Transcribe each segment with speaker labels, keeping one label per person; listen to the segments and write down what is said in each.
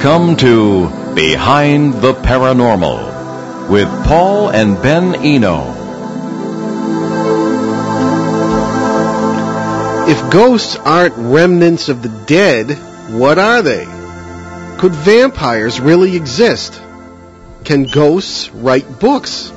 Speaker 1: Welcome to Behind the Paranormal with Paul and Ben Eno.
Speaker 2: If ghosts aren't remnants of the dead, what are they? Could vampires really exist? Can ghosts write books?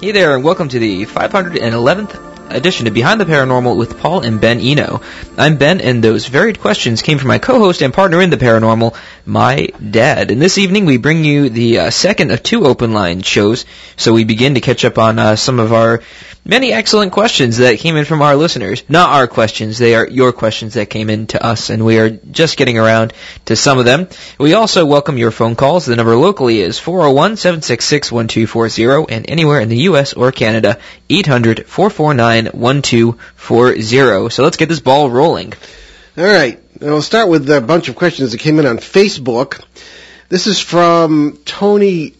Speaker 3: Hey there, and welcome to the 511th edition of Behind the Paranormal with Paul and Ben Eno. I'm Ben, and those varied questions came from my co-host and partner in the paranormal, my dad. And this evening we bring you the uh, second of two open line shows, so we begin to catch up on uh, some of our many excellent questions that came in from our listeners. Not our questions, they are your questions that came in to us, and we are just getting around to some of them. We also welcome your phone calls. The number locally is 401-766-1240, and anywhere in the U.S. or Canada, 800-449-1240. So let's get this ball rolling.
Speaker 2: All right. Now we'll start with a bunch of questions that came in on Facebook. This is from Tony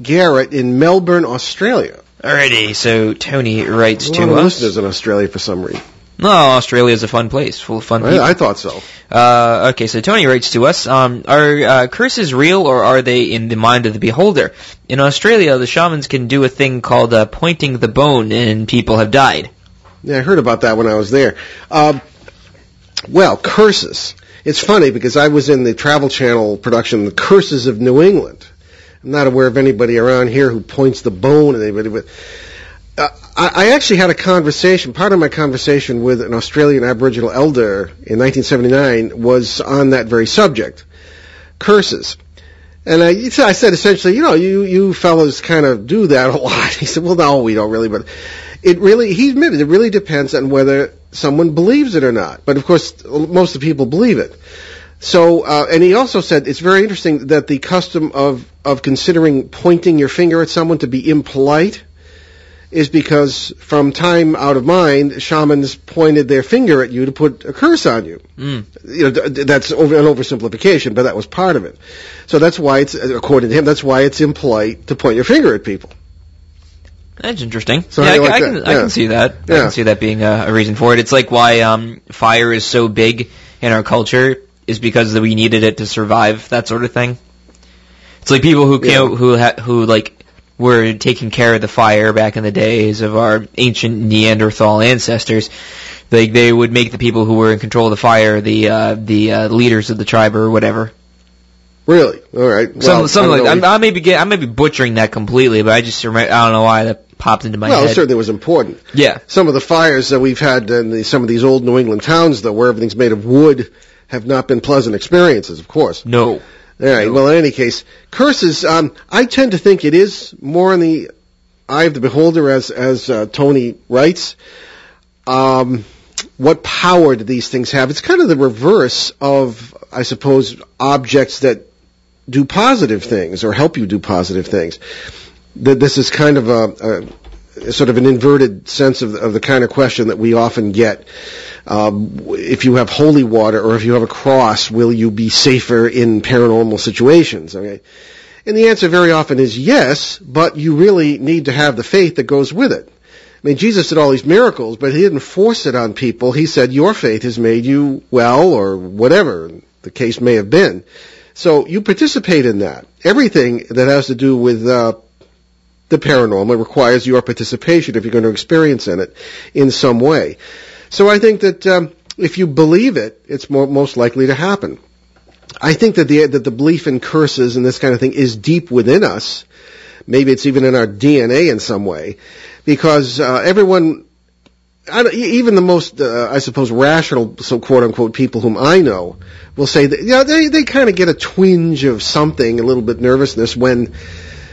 Speaker 2: Garrett in Melbourne, Australia.
Speaker 3: Alrighty, so Tony writes to
Speaker 2: of
Speaker 3: us.
Speaker 2: listeners in Australia for some reason.
Speaker 3: No, Australia's a fun place, full of fun people.
Speaker 2: I, I thought so.
Speaker 3: Uh, okay, so Tony writes to us, um, are uh, curses real or are they in the mind of the beholder? In Australia, the shamans can do a thing called uh, pointing the bone and people have died.
Speaker 2: Yeah, I heard about that when I was there. Um, well, curses. It's funny because I was in the Travel Channel production, The Curses of New England. I'm not aware of anybody around here who points the bone at anybody, but uh, I, I actually had a conversation. Part of my conversation with an Australian Aboriginal elder in 1979 was on that very subject, curses. And I, I said essentially, you know, you you fellows kind of do that a lot. He said, well, no, we don't really, but it really, he admitted, it really depends on whether someone believes it or not. But of course, most of the people believe it. So, uh, and he also said it's very interesting that the custom of of considering pointing your finger at someone to be impolite is because from time out of mind, shamans pointed their finger at you to put a curse on you.
Speaker 3: Mm.
Speaker 2: You know, that's over, an oversimplification, but that was part of it. So that's why it's, according to him, that's why it's impolite to point your finger at people.
Speaker 3: That's interesting.
Speaker 2: So
Speaker 3: yeah, I,
Speaker 2: you
Speaker 3: I can,
Speaker 2: that?
Speaker 3: I can see that. I can see that being a, a reason for it. It's like why um, fire is so big in our culture is because we needed it to survive, that sort of thing. It's like people who
Speaker 2: Yeah.
Speaker 3: came, who ha- who like were taking care of the fire back in the days of our ancient Neanderthal ancestors. Like they would make the people who were in control of the fire the uh, the uh, leaders of the tribe or whatever.
Speaker 2: Really? All right. Well,
Speaker 3: Some, something
Speaker 2: I
Speaker 3: like that. I, I may be I may be butchering that completely, but I just remember, I don't know why that popped into my
Speaker 2: well, it
Speaker 3: head.
Speaker 2: certainly was important.
Speaker 3: Yeah.
Speaker 2: Some of the fires that we've had in the, some of these old New England towns, though, where everything's made of wood, have not been pleasant experiences, of course.
Speaker 3: No.
Speaker 2: All right. Well, in any case, curses. Um, I tend to think it is more in the eye of the beholder, as as uh, Tony writes. Um, what power do these things have? It's kind of the reverse of, I suppose, objects that do positive things or help you do positive things. That this is kind of a, a sort of an inverted sense of, of the kind of question that we often get. Um, if you have holy water or if you have a cross, will you be safer in paranormal situations? Okay. And the answer very often is yes, but you really need to have the faith that goes with it. I mean, Jesus did all these miracles, but he didn't force it on people. He said, your faith has made you well, or whatever the case may have been. So you participate in that. Everything that has to do with uh, the paranormal requires your participation if you're going to experience in it in some way. So I think that um, if you believe it, it's more, most likely to happen. I think that the that the belief in curses and this kind of thing is deep within us. Maybe it's even in our DNA in some way, because uh, everyone, even the most, uh, I suppose, rational, so quote unquote, people whom I know, will say that you know they they kind of get a twinge of something, a little bit nervousness when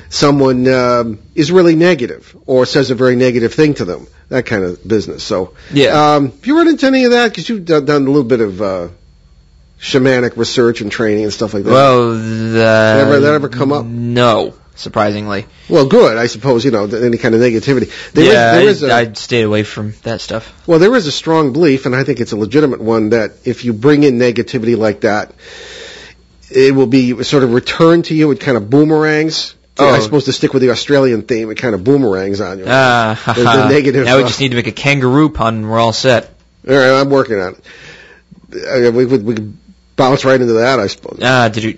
Speaker 2: someone um, is really negative or says a very negative thing to them. That kind of business. So,
Speaker 3: Yeah.
Speaker 2: um, have you run into any of that? Because you've done, done a little bit of uh, shamanic research and training and stuff like that.
Speaker 3: Well, the,
Speaker 2: ever- that ever come up?
Speaker 3: No, surprisingly.
Speaker 2: Well, good, I suppose. You know, any kind of negativity. There is,
Speaker 3: yeah,
Speaker 2: there
Speaker 3: I,
Speaker 2: is a,
Speaker 3: I'd stay away from that stuff.
Speaker 2: well, there is a strong belief, and I think it's a legitimate one that if you bring in negativity like that, it will be sort of returned to you. It kind of boomerangs.
Speaker 3: Oh.
Speaker 2: I suppose to stick with the Australian theme, it kind of boomerangs on you.
Speaker 3: Ah,
Speaker 2: The- the negative,
Speaker 3: Now we
Speaker 2: uh,
Speaker 3: just need to make a kangaroo pun and we're all set.
Speaker 2: All right, I'm working on it. Uh, we would we could bounce right into that, I suppose.
Speaker 3: Ah, did you?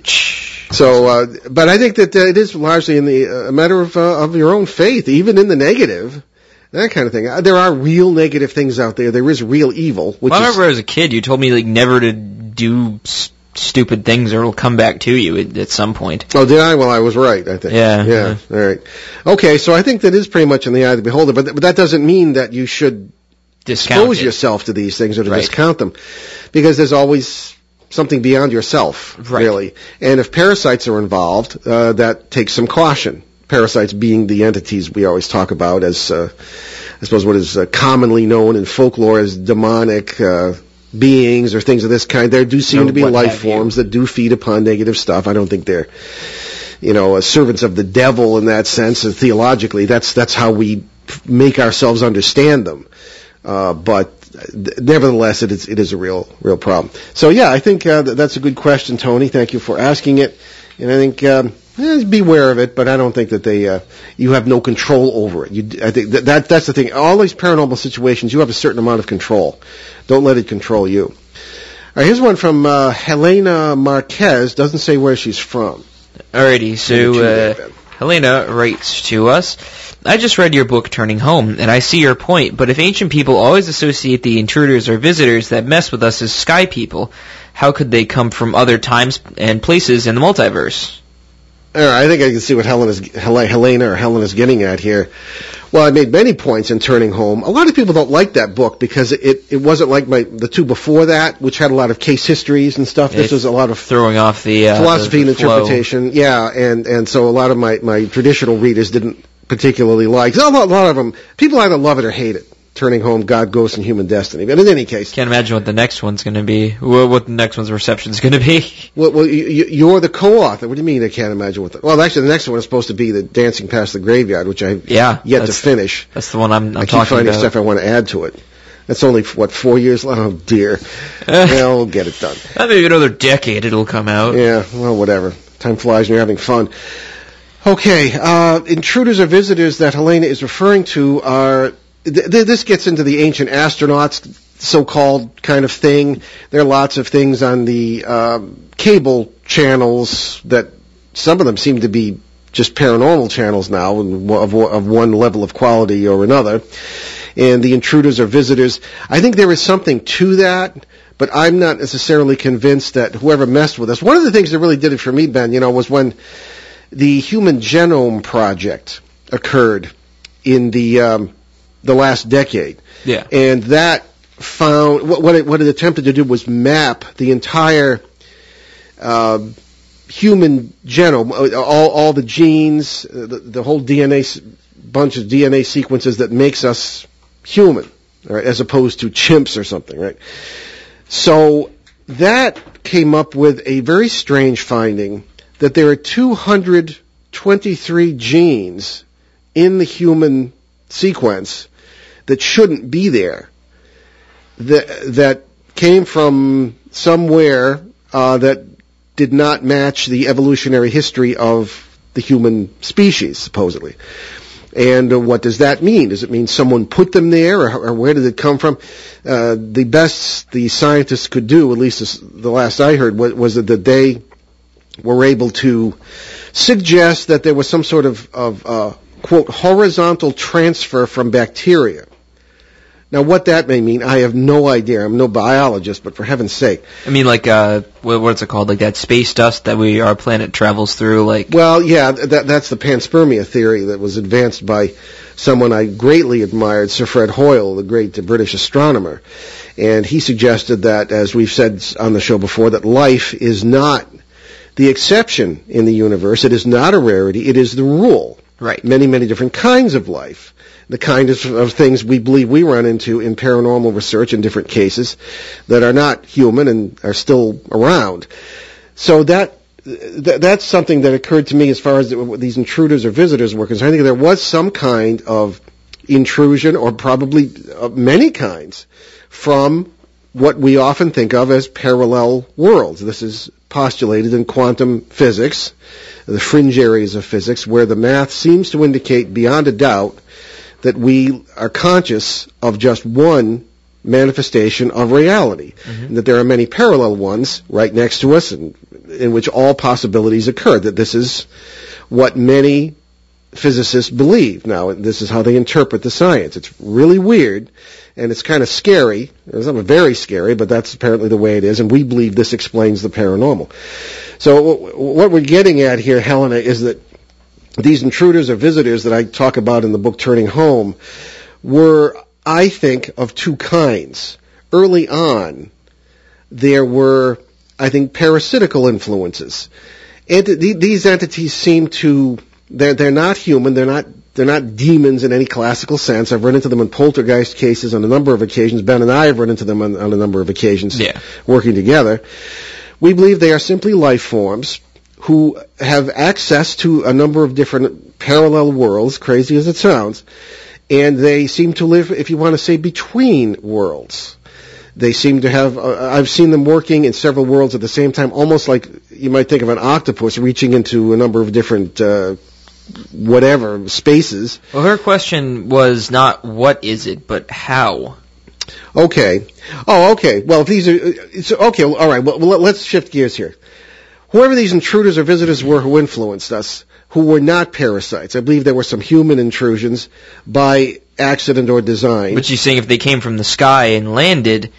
Speaker 2: So, uh, but I think that uh, it is largely in the uh, a matter of uh, of your own faith, even in the negative, that kind of thing. Uh, there are real negative things out there. There is real evil, which
Speaker 3: Well, I
Speaker 2: is
Speaker 3: as a kid, you told me like never to do stupid things or it'll come back to you at, at some point.
Speaker 2: Oh, did I? Well, I was right. I think.
Speaker 3: Yeah.
Speaker 2: Yeah. All right. Okay. So I think that is pretty much in the eye of the beholder, but, th- but that doesn't mean that you should
Speaker 3: Discount
Speaker 2: expose
Speaker 3: it.
Speaker 2: yourself to these things or to
Speaker 3: Right.
Speaker 2: discount them, because there's always something beyond yourself,
Speaker 3: Right.
Speaker 2: really. And if parasites are involved, uh, that takes some caution. Parasites being the entities we always talk about as, uh, I suppose, what is uh, commonly known in folklore as demonic. Beings or things of this kind there do seem to be life
Speaker 3: you.
Speaker 2: forms that do feed upon negative stuff i don't think they're you know, servants of the devil in that sense. Uh, theologically, that's that's how we make ourselves understand them. Uh, but uh, th- nevertheless, it is it is a real real problem. So yeah, I think uh, th- that's a good question, Tony. Thank you for asking it. And I think um, eh, beware of it, but I don't think that they uh, you have no control over it. You, I think that, that that's the thing. All these paranormal situations, you have a certain amount of control. Don't let it control you. All right, here's one from uh, Helena Marquez. Doesn't say where she's from.
Speaker 3: Alrighty, so uh. Helena writes to us. I just read your book, Turning Home, and I see your point, but if ancient people always associate the intruders or visitors that mess with us as sky people, how could they come from other times and places in the multiverse?
Speaker 2: I think I can see what Helen is, Helena or Helen is getting at here. Well, I made many points in Turning Home. A lot of people don't like that book because it, it wasn't like my the two before that, which had a lot of case histories and stuff. This
Speaker 3: It's
Speaker 2: was a lot of
Speaker 3: Throwing off the uh,
Speaker 2: philosophy
Speaker 3: the,
Speaker 2: and
Speaker 3: the flow.
Speaker 2: interpretation. Yeah, and and so a lot of my my traditional readers didn't particularly like. A lot, a lot of them, people either love it or hate it. Turning Home, God, Ghosts, and Human Destiny. But in any case,
Speaker 3: Can't imagine what the next one's going to be. What, the next one's reception is going to be.
Speaker 2: well, well you, you're the co-author. What do you mean? I can't imagine what. The, well, actually, the next one is supposed to be the Dancing Past the Graveyard, which I
Speaker 3: Yeah,
Speaker 2: yet to finish.
Speaker 3: That's the one I'm, I'm
Speaker 2: I keep
Speaker 3: talking
Speaker 2: finding
Speaker 3: about.
Speaker 2: stuff I want to add to it. That's only what four years. Oh dear. well, we'll get it done.
Speaker 3: Maybe another decade it'll come out.
Speaker 2: Yeah. Well, whatever. Time flies and you're having fun. Okay. Uh, intruders or visitors that Helena is referring to are. Th- th- this gets into the ancient astronauts, so-called kind of thing. There are lots of things on the um, cable channels that some of them seem to be just paranormal channels now, of, of one level of quality or another and the intruders or visitors. I think there is something to that, but I'm not necessarily convinced that whoever messed with us. One of the things that really did it for me, Ben, you know, was when the Human Genome Project occurred in the um, the last decade,
Speaker 3: Yeah.
Speaker 2: and that found what what it, what it attempted to do was map the entire. Uh, human genome, all, all the genes, the, the whole DNA bunch of DNA sequences that makes us human, right, as opposed to chimps or something, right? So that came up with a very strange finding that there are 223 genes in the human sequence that shouldn't be there. That that came from somewhere uh, that did not match the evolutionary history of the human species, supposedly. And uh, what does that mean? Does it mean someone put them there, or, or where did it come from? Uh, the best the scientists could do, at least this, the last I heard, was, was that they were able to suggest that there was some sort of, of uh, quote horizontal transfer from bacteria. Now, what that may mean, I have no idea. I'm no biologist, but for heaven's sake,
Speaker 3: I mean, like, uh, what's it called? Like that space dust that we our planet travels through. Like,
Speaker 2: Well, yeah, that, that's the panspermia theory that was advanced by someone I greatly admired, Sir Fred Hoyle, the great British astronomer. And he suggested that, as we've said on the show before, that life is not the exception in the universe. It is not a rarity. It is the rule.
Speaker 3: Right.
Speaker 2: Many, many different kinds of life. The kind of, of things we believe we run into in paranormal research in different cases that are not human and are still around. So that th- that's something that occurred to me as far as the, these intruders or visitors were concerned. I think there was some kind of intrusion, or probably uh, many kinds, from what we often think of as parallel worlds. This is postulated in quantum physics, the fringe areas of physics, where the math seems to indicate beyond a doubt that we are conscious of just one manifestation of reality, and that there are many parallel ones right next to us, and in which all possibilities occur. That this is what many physicists believe. Now, this is how they interpret the science. It's really weird, and it's kind of scary. It's not very scary, but that's apparently the way it is, and we believe this explains the paranormal. So what we're getting at here, Helena, is that these intruders or visitors that I talk about in the book Turning Home were, I think, of two kinds. Early on, there were, I think, parasitical influences. Enti- these entities seem to they're they're not human. They're not they're not demons in any classical sense. I've run into them in poltergeist cases on a number of occasions. Ben and I have run into them on, on a number of occasions,
Speaker 3: Yeah.
Speaker 2: working together. We believe they are simply life forms who have access to a number of different parallel worlds, crazy as it sounds, and they seem to live, if you want to say, between worlds. They seem to have, uh, I've seen them working in several worlds at the same time, almost like you might think of an octopus reaching into a number of different, uh, whatever, spaces.
Speaker 3: Well, her question was not what is it, but how.
Speaker 2: Okay. Oh, okay. Well, if these are, uh, it's, okay, alright, well, well, let's shift gears here. Whoever these intruders or visitors were who influenced us, who were not parasites, I believe there were some human intrusions by accident or design.
Speaker 3: But she's saying if they came from the sky and landed,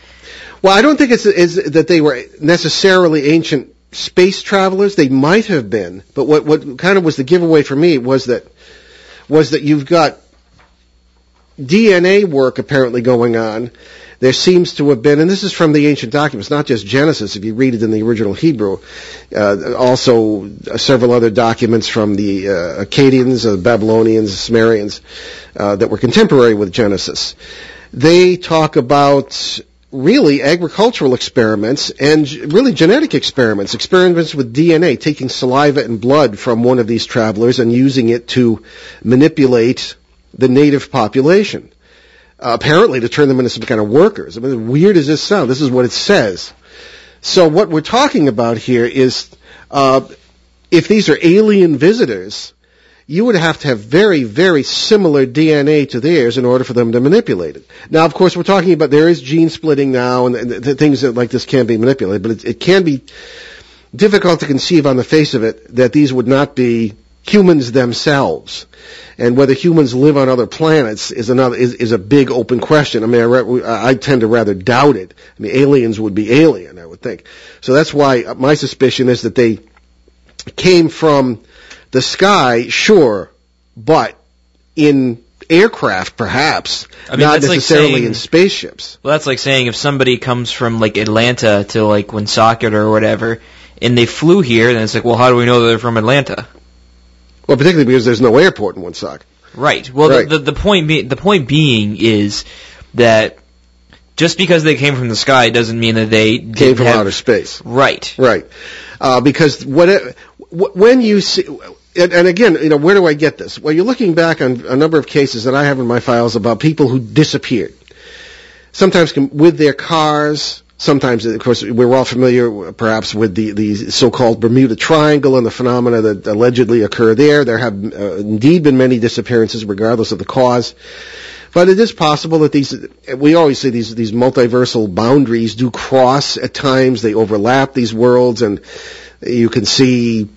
Speaker 2: Well, I don't think it's, it's that they were necessarily ancient space travelers. They might have been, but what what kind of was the giveaway for me was that was that you've got DNA work apparently going on. There seems to have been, and this is from the ancient documents, not just Genesis. If you read it in the original Hebrew, uh, also uh, several other documents from the uh, Akkadians, uh, Babylonians, Sumerians uh, that were contemporary with Genesis. They talk about really agricultural experiments and really genetic experiments, experiments with DNA, taking saliva and blood from one of these travelers and using it to manipulate the native population. Uh, apparently to turn them into some kind of workers. I mean, weird as this sounds, this is what it says. So what we're talking about here is, uh, if these are alien visitors, you would have to have very, very similar DNA to theirs in order for them to manipulate it. Now, of course, we're talking about there is gene splitting now, and, and th- things that like this can be manipulated, but it, it can be difficult to conceive on the face of it that these would not be humans themselves. And whether humans live on other planets is another is, is a big open question. I mean, I, I tend to rather doubt it. I mean, aliens would be alien, I would think. So that's why my suspicion is that they came from the sky, sure, but in aircraft, perhaps,
Speaker 3: I mean,
Speaker 2: not
Speaker 3: that's like
Speaker 2: necessarily
Speaker 3: saying-
Speaker 2: in spaceships.
Speaker 3: well, that's like saying if somebody comes from like Atlanta to like Woonsocket or whatever, and they flew here, then it's like, well, how do we know they're from Atlanta?
Speaker 2: Well, particularly because there's no airport in Woonsocket.
Speaker 3: Right. Well,
Speaker 2: Right.
Speaker 3: The, the the point be, the point being is that just because they came from the sky doesn't mean that they
Speaker 2: Came from
Speaker 3: have,
Speaker 2: outer space.
Speaker 3: Right.
Speaker 2: Right. Uh, because what, wh- when you see, and, and again, you know, where do I get this? Well, you're looking back on a number of cases that I have in my files about people who disappeared. Sometimes with their cars, sometimes, of course, we're all familiar perhaps with the, the so-called Bermuda Triangle and the phenomena that allegedly occur there. There have uh, indeed been many disappearances regardless of the cause. But it is possible that these, we always say these, these multiversal boundaries do cross at times. They overlap these worlds and you can see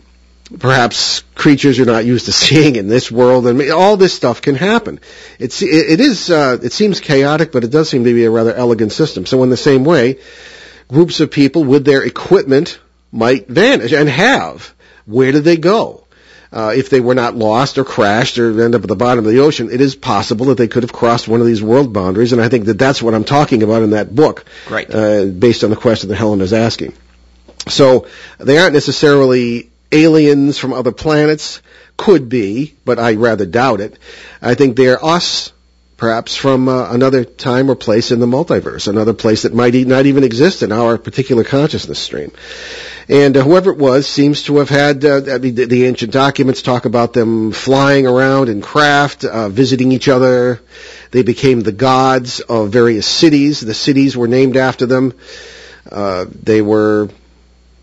Speaker 2: perhaps creatures you're not used to seeing in this world and all this stuff can happen. It's, it, it is, uh, it seems chaotic, but it does seem to be a rather elegant system. So in the same way, groups of people with their equipment might vanish and have. Where did they go? Uh, if they were not lost or crashed or end up at the bottom of the ocean, it is possible that they could have crossed one of these world boundaries, and I think that that's what I'm talking about in that book,
Speaker 3: Right.
Speaker 2: uh, based on the question that Helen is asking. So they aren't necessarily aliens from other planets. Could be, but I rather doubt it. I think they're us, perhaps from uh, another time or place in the multiverse, another place that might e- not even exist in our particular consciousness stream. And uh, whoever it was seems to have had, uh, I mean, the, the ancient documents talk about them flying around in craft, uh, visiting each other. They became the gods of various cities. The cities were named after them. Uh, they were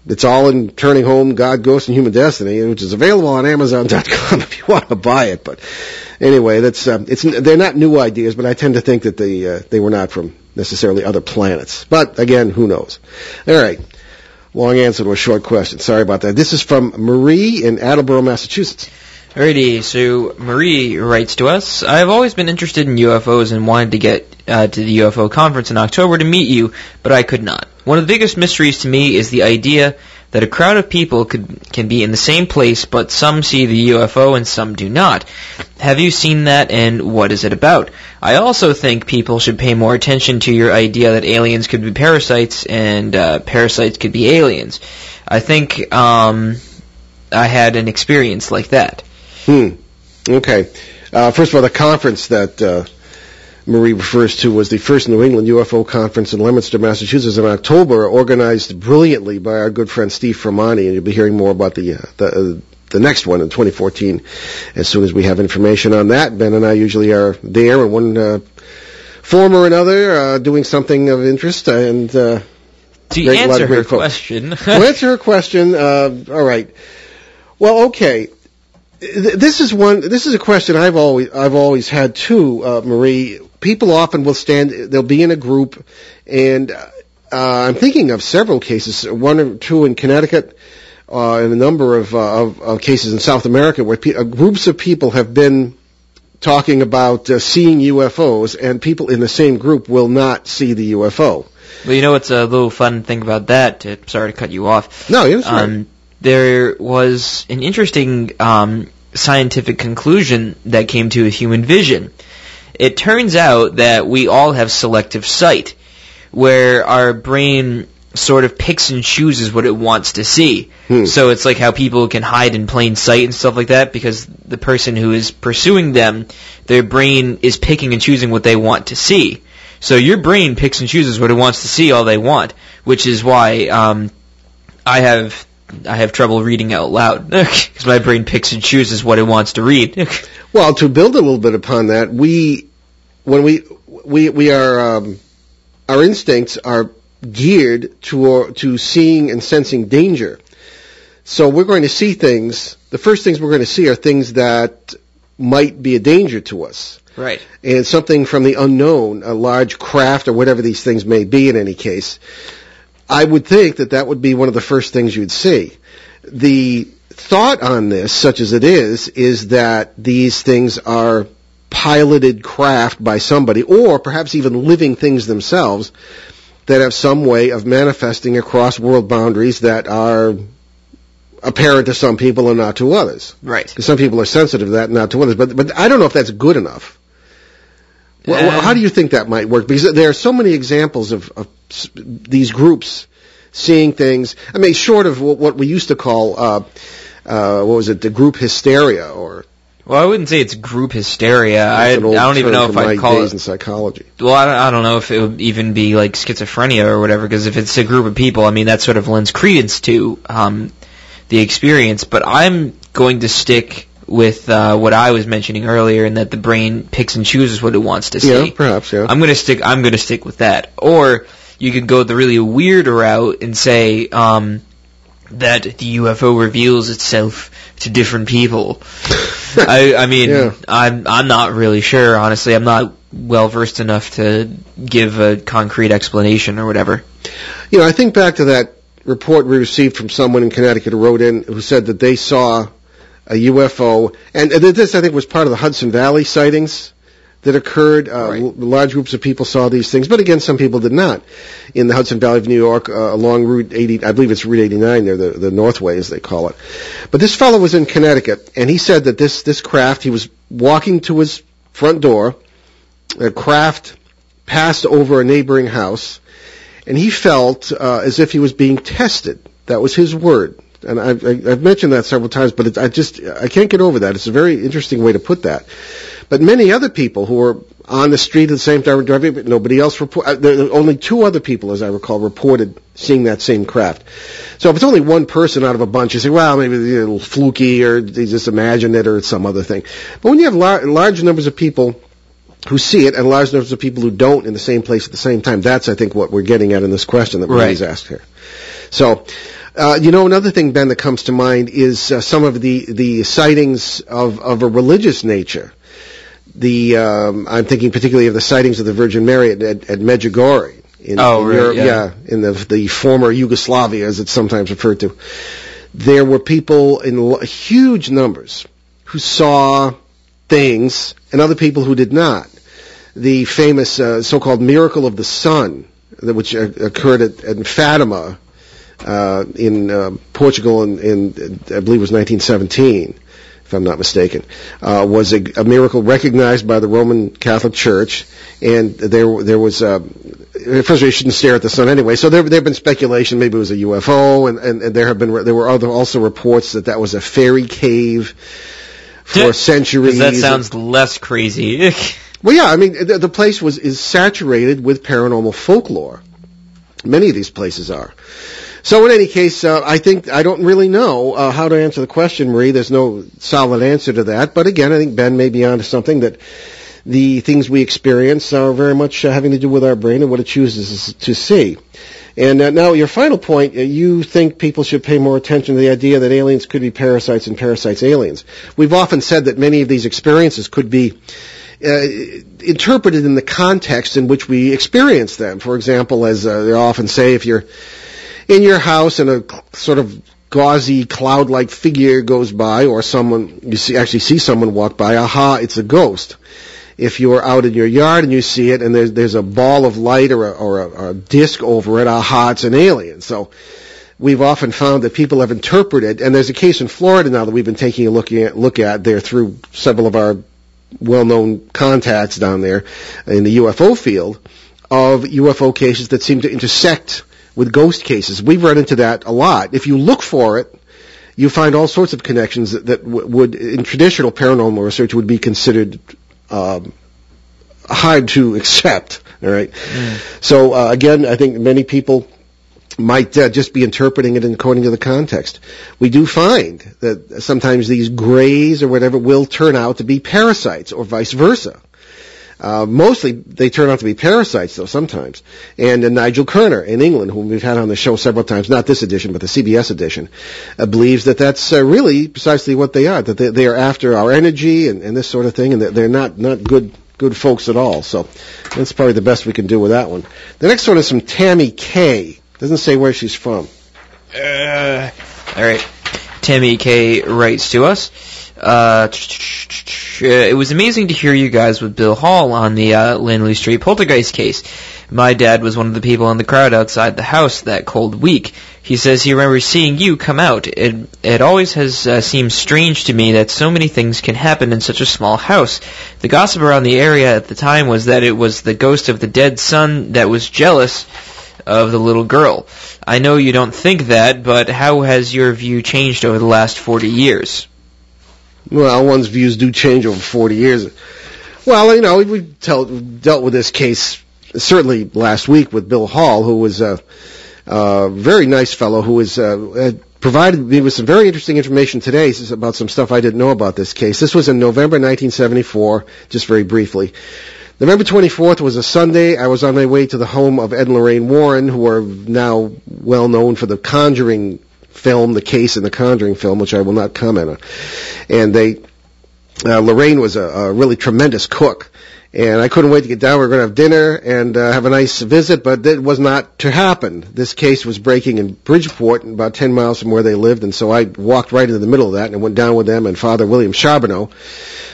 Speaker 2: it's all in Turning Home, God, Ghost, and Human Destiny, which is available on Amazon.com if you want to buy it. But anyway, that's uh, it's they're not new ideas, but I tend to think that they uh, they were not from necessarily other planets. But again, who knows? All right. Long answer to a short question. Sorry about that. This is from Marie in Attleboro, Massachusetts.
Speaker 3: Alrighty, so Marie writes to us, I've always been interested in UFOs and wanted to get uh, to the UFO conference in October to meet you, but I could not. One of the biggest mysteries to me is the idea that a crowd of people could can be in the same place, but some see the UFO and some do not. Have you seen that, and what is it about? I also think people should pay more attention to your idea that aliens could be parasites and uh, parasites could be aliens. I think um, I had an experience like that.
Speaker 2: Hmm. Okay. Uh, first of all, the conference that uh, Marie refers to was the first New England UFO conference in Leominster, Massachusetts in October, organized brilliantly by our good friend Steve Fermani, and you'll be hearing more about the uh, the, uh, the next one in 2014 as soon as we have information on that. Ben and I usually are there in one uh, form or another, uh, doing something of interest, and uh,
Speaker 3: To
Speaker 2: Great, a lot
Speaker 3: answer her question,
Speaker 2: to answer her question, uh, all right. Well, okay. Th- This is one. This is a question I've always I've always had too, uh, Marie. People often will stand. They'll be in a group, and uh, I'm thinking of several cases. One or two in Connecticut, uh, and a number of, uh, of, of cases in South America where pe- uh, groups of people have been talking about uh, seeing UFOs, and people in the same group will not see the UFO.
Speaker 3: well, you know it's a little fun thing about that? To, sorry to cut you off.
Speaker 2: No, yes, right.
Speaker 3: Um, there was an interesting um, scientific conclusion that came to a human vision. It turns out that we all have selective sight, where our brain sort of picks and chooses what it wants to see.
Speaker 2: Hmm.
Speaker 3: So it's like how people can hide in plain sight and stuff like that because the person who is pursuing them, their brain is picking and choosing what they want to see. So your brain picks and chooses what it wants to see all they want, which is why um, I have I have trouble reading out loud because my brain picks and chooses what it wants to read.
Speaker 2: Well, to build a little bit upon that, we when we we we are um, our instincts are geared to to seeing and sensing danger. So we're going to see things. The first things we're going to see are things that might be a danger to us.
Speaker 3: right.
Speaker 2: And something from the unknown, a large craft or whatever these things may be in any case. I would think that that would be one of the first things you'd see. The thought on this, such as it is, is that these things are piloted craft by somebody, or perhaps even living things themselves, that have some way of manifesting across world boundaries that are apparent to some people and not to others.
Speaker 3: Right.
Speaker 2: Because some people are sensitive to that and not to others. But but I don't know if that's good enough. Well,
Speaker 3: Um,
Speaker 2: how do you think that might work? Because there are so many examples of, of these groups seeing things. I mean, short of what, we used to call, uh, uh, what was it, the group hysteria, or
Speaker 3: Well, I wouldn't say it's group hysteria. I, I
Speaker 2: That's an old
Speaker 3: don't even know if I'd call it.
Speaker 2: in psychology.
Speaker 3: Well, I don't, I don't know if it would even be like schizophrenia or whatever. Because if it's a group of people, I mean that sort of lends credence to um, the experience. But I'm going to stick with uh, what I was mentioning earlier, in that the brain picks and chooses what it wants to see.
Speaker 2: Yeah, perhaps. Yeah.
Speaker 3: I'm gonna stick. I'm gonna stick with that. Or you could go the really weird route and say um, that the UFO reveals itself to different people. I, I mean,
Speaker 2: Yeah.
Speaker 3: I'm I'm not really sure. Honestly, I'm not well versed enough to give a concrete explanation or whatever.
Speaker 2: You know, I think back to that report we received from someone in Connecticut who wrote in who said that they saw a UFO, and this I think was part of the Hudson Valley sightings that occurred. Uh,
Speaker 3: Right.
Speaker 2: l- large groups of people saw these things, but again, some people did not. In the Hudson Valley of New York, uh, along Route 80, I believe it's Route 89 there, the, the Northway as they call it. But this fellow was in Connecticut, and he said that this, this craft, he was walking to his front door, a craft passed over a neighboring house, and he felt uh, as if he was being tested. That was his word. And I've, I- I've mentioned that several times, but it, I just I can't get over that. It's a very interesting way to put that. But many other people who were on the street at the same time driving, but nobody else reported. Uh, only two other people, as I recall, reported seeing that same craft. So if it's only one person out of a bunch, you say, well, maybe they're a little fluky, or they just imagined it, or it's some other thing. But when you have lar- large numbers of people who see it and large numbers of people who don't in the same place at the same time. That's, I think, what we're getting at in this question that
Speaker 3: Right.
Speaker 2: Marie's asked here. So, uh, you know, another thing, Ben, that comes to mind is uh, some of the, the sightings of, of a religious nature. The um, I'm thinking particularly of the sightings of the Virgin Mary at, at, at Medjugorje. In,
Speaker 3: Oh,
Speaker 2: in
Speaker 3: right,
Speaker 2: Europe,
Speaker 3: yeah.
Speaker 2: in the the former Yugoslavia, as it's sometimes referred to. There were people in lo- huge numbers who saw things, and other people who did not. The famous uh, so-called miracle of the sun, that which uh, occurred at, at Fatima uh, in uh, Portugal in, in I believe it was 1917 if I'm not mistaken, uh, was a, a miracle recognized by the Roman Catholic Church, and there there was. Uh, First of all, you shouldn't stare at the sun anyway. So there, there have been speculation. Maybe it was a UFO, and, and, and there have been there were other also reports that that was a fairy cave for
Speaker 3: Yeah,
Speaker 2: centuries.
Speaker 3: That sounds less crazy.
Speaker 2: Well, yeah, I mean, the, the place was is saturated with paranormal folklore. Many of these places are. So, in any case, uh, I think I don't really know uh, how to answer the question, Marie. There's no solid answer to that. But again, I think Ben may be onto something that the things we experience are very much uh, having to do with our brain and what it chooses to see. And uh, now, your final point, uh, you think people should pay more attention to the idea that aliens could be parasites and parasites aliens. We've often said that many of these experiences could be uh, interpreted in the context in which we experience them. For example, as uh, they often say, if you're in your house and a sort of gauzy cloud-like figure goes by, or someone you see actually see someone walk by, aha, it's a ghost. If you're out in your yard and you see it, and there's there's a ball of light or a, or a, a disc over it, aha, it's an alien. So we've often found that people have interpreted, and there's a case in Florida now that we've been taking a look at, look at there through several of our well-known contacts down there in the UFO field of UFO cases that seem to intersect with ghost cases. We've run into that a lot. If you look for it, you find all sorts of connections that, that w- would, in traditional paranormal research, would be considered um, hard to accept. All right. So uh, again, I think many people might uh, just be interpreting it according to the context. We do find that sometimes these grays or whatever will turn out to be parasites or vice versa. Uh, mostly they turn out to be parasites though sometimes. And uh, Nigel Kerner in England, whom we've had on the show several times, not this edition, but the CBS edition, uh, believes that that's uh, really precisely what they are, that they, they are after our energy and, and this sort of thing, and that they're not, not good, good folks at all. So that's probably the best we can do with that one. The next one is from Tammy K. Doesn't say where she's from.
Speaker 3: Uh, all right. Tammy K writes to us. Uh, it was amazing to hear you guys with Bill Hall on the uh, Street poltergeist case. My dad was one of the people in the crowd outside the house that cold week. He says he remembers seeing you come out. It it always has uh, seemed strange to me that so many things can happen in such a small house. The gossip around the area at the time was that it was the ghost of the dead son that was jealous of the little girl. I know you don't think that, but how has your view changed over the last 40 years?
Speaker 2: Well, one's views do change over 40 years. Well, you know, we dealt with this case certainly last week with Bill Hall, who was a, a very nice fellow who was uh, provided me with some very interesting information today about some stuff I didn't know about this case. This was in November 1974, just very briefly. November 24th was a Sunday. I was on my way to the home of Ed and Lorraine Warren, who are now well known for the Conjuring film, the case in the Conjuring film, which I will not comment on. And they, uh, Lorraine was a, a really tremendous cook. And I couldn't wait to get down. We were going to have dinner and uh, have a nice visit, but that was not to happen. This case was breaking in Bridgeport, about 10 miles from where they lived, and so I walked right into the middle of that and went down with them and Father William Charbonneau,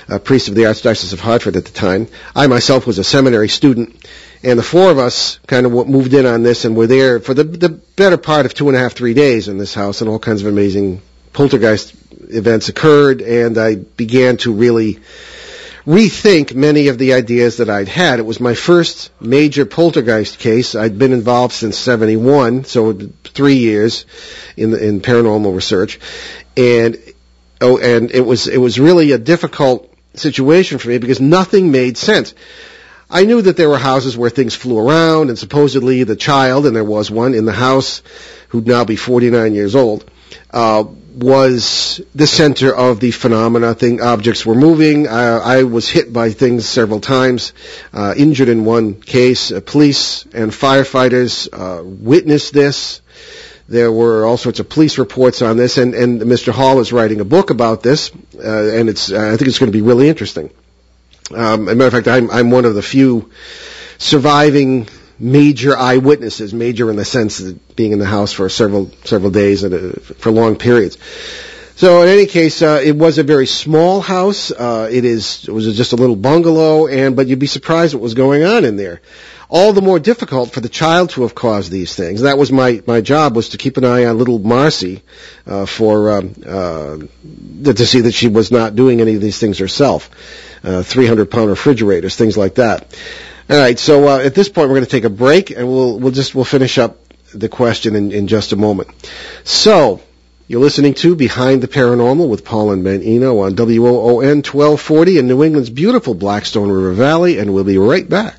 Speaker 2: a priest of the Archdiocese of Hartford at the time. I myself was a seminary student, and the four of us kind of moved in on this and were there for the, the better part of two and a half, three days in this house, and all kinds of amazing poltergeist events occurred, and I began to really rethink many of the ideas that I'd had. It was my first major poltergeist case. I'd been involved since 71, so three years in, the, in paranormal research. And, oh, and it was, it was really a difficult situation for me because nothing made sense. I knew that there were houses where things flew around and supposedly the child, and there was one in the house who'd now be 49 years old, uh, was the center of the phenomena. Thing objects were moving. I, I was hit by things several times, uh, injured in one case. Police and firefighters uh, witnessed this. There were all sorts of police reports on this, and, and Mr. Hall is writing a book about this, uh, and it's I think it's going to be really interesting. Um, as a matter of fact, I'm, I'm one of the few surviving major eyewitnesses, major in the sense of being in the house for several several days and uh, for long periods. So in any case, uh, it was a very small house. Uh, it is it was just a little bungalow, and but you'd be surprised what was going on in there. All the more difficult for the child to have caused these things. That was my my job was to keep an eye on little Marcy uh, for um, uh, to see that she was not doing any of these things herself. Uh, 300 pound refrigerators, things like that. All right, so uh, at this point we're going to take a break, and we'll we'll just we'll finish up the question in, in just a moment. So you're listening to Behind the Paranormal with Paul and Ben Eno on WOON 1240 in New England's beautiful Blackstone River Valley, and we'll be right back.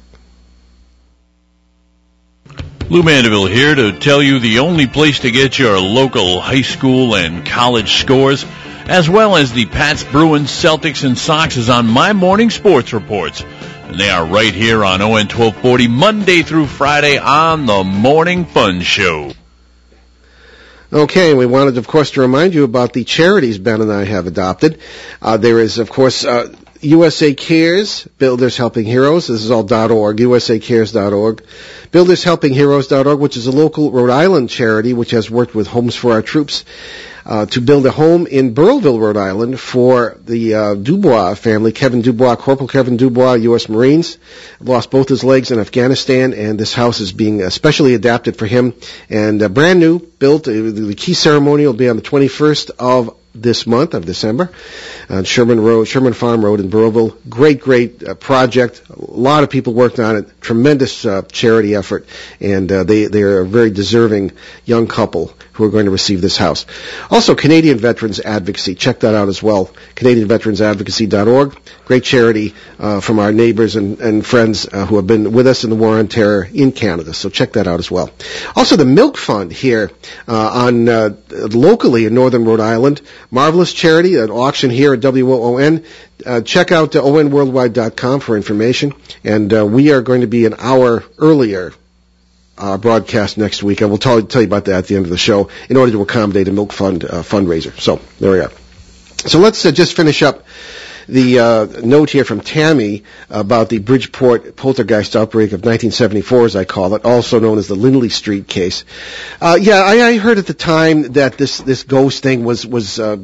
Speaker 4: Lou Mandeville here to tell you the only place to get your local high school and college scores, as well as the Pats, Bruins, Celtics, and Sox is on my morning sports reports. And they are right here on ON 1240 Monday through Friday on the Morning Fun Show.
Speaker 2: Okay, we wanted, of course, to remind you about the charities Ben and I have adopted. Uh, there is, of course, uh, USA Cares, Builders Helping Heroes. This is all dot .org, usacares.org. BuildersHelpingHeroes.org, which is a local Rhode Island charity which has worked with Homes for Our Troops uh, to build a home in Burrillville, Rhode Island for the uh, Dubois family, Kevin Dubois, Corporal Kevin Dubois, U.S. Marines, lost both his legs in Afghanistan, and this house is being especially adapted for him and uh, brand new, built. Uh, the key ceremony will be on the 21st of this month of December on Sherman Road, Sherman Farm Road in Burrillville. Great, great uh, project. A lot of people worked on it. Tremendous uh, charity effort, and uh, they they are a very deserving young couple who are going to receive this house. Also, Canadian Veterans Advocacy. Check that out as well. CanadianVeteransAdvocacy.org. Great charity uh, from our neighbors and, and friends uh, who have been with us in the war on terror in Canada. So check that out as well. Also, the Milk Fund here uh, on locally in Northern Rhode Island. Marvelous charity, an auction here at WOON. Uh, check out uh, onworldwide.com for information. And uh, we are going to be an hour earlier uh, broadcast next week. I will tell, tell you about that at the end of the show in order to accommodate a Milk Fund uh, fundraiser. So there we are. So let's uh, just finish up the uh, note here from Tammy about the Bridgeport poltergeist outbreak of 1974, as I call it, also known as the Lindley Street case. Uh, yeah, I, I, heard at the time that this this ghost thing was was uh,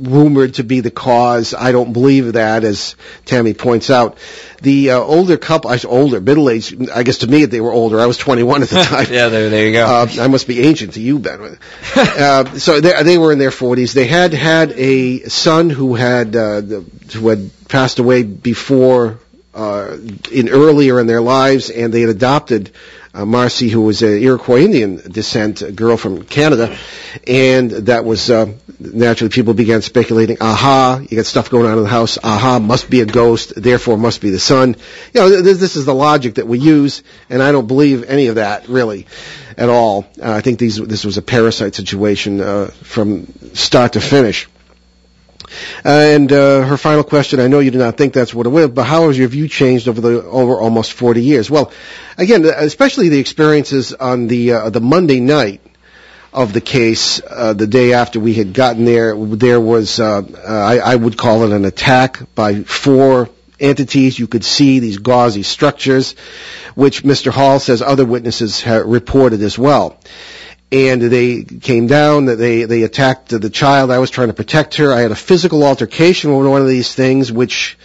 Speaker 2: rumored to be the cause. I don't believe that, as Tammy points out. The uh, older couple, I was older, middle aged. I guess to me they were older. I was 21 at the time.
Speaker 3: yeah, there, there you go.
Speaker 2: Uh, I must be ancient to you, Ben. uh, so they, they were in their 40s. They had had a son who had uh, who had passed away before uh, in earlier in their lives, and they had adopted uh, Marcy, who was an Iroquois Indian descent, a girl from Canada, and that was uh, naturally people began speculating. Aha, you got stuff going on in the house. Aha, must be a ghost. Therefore, must be the son. You know, this, this is the logic that we use, and I don't believe any of that really at all. Uh, I think these this was a parasite situation uh, from start to finish. Uh, and uh, her final question, I know you do not think that's what it was, but how has your view changed over the over almost 40 years? Well, again, especially the experiences on the uh, the Monday night of the case, uh, the day after we had gotten there, there was uh, I, I would call it an attack by four entities. You could see these gauzy structures, which Mr. Hall says other witnesses have reported as well and they came down. They they attacked the child. I was trying to protect her. I had a physical altercation with one of these things, which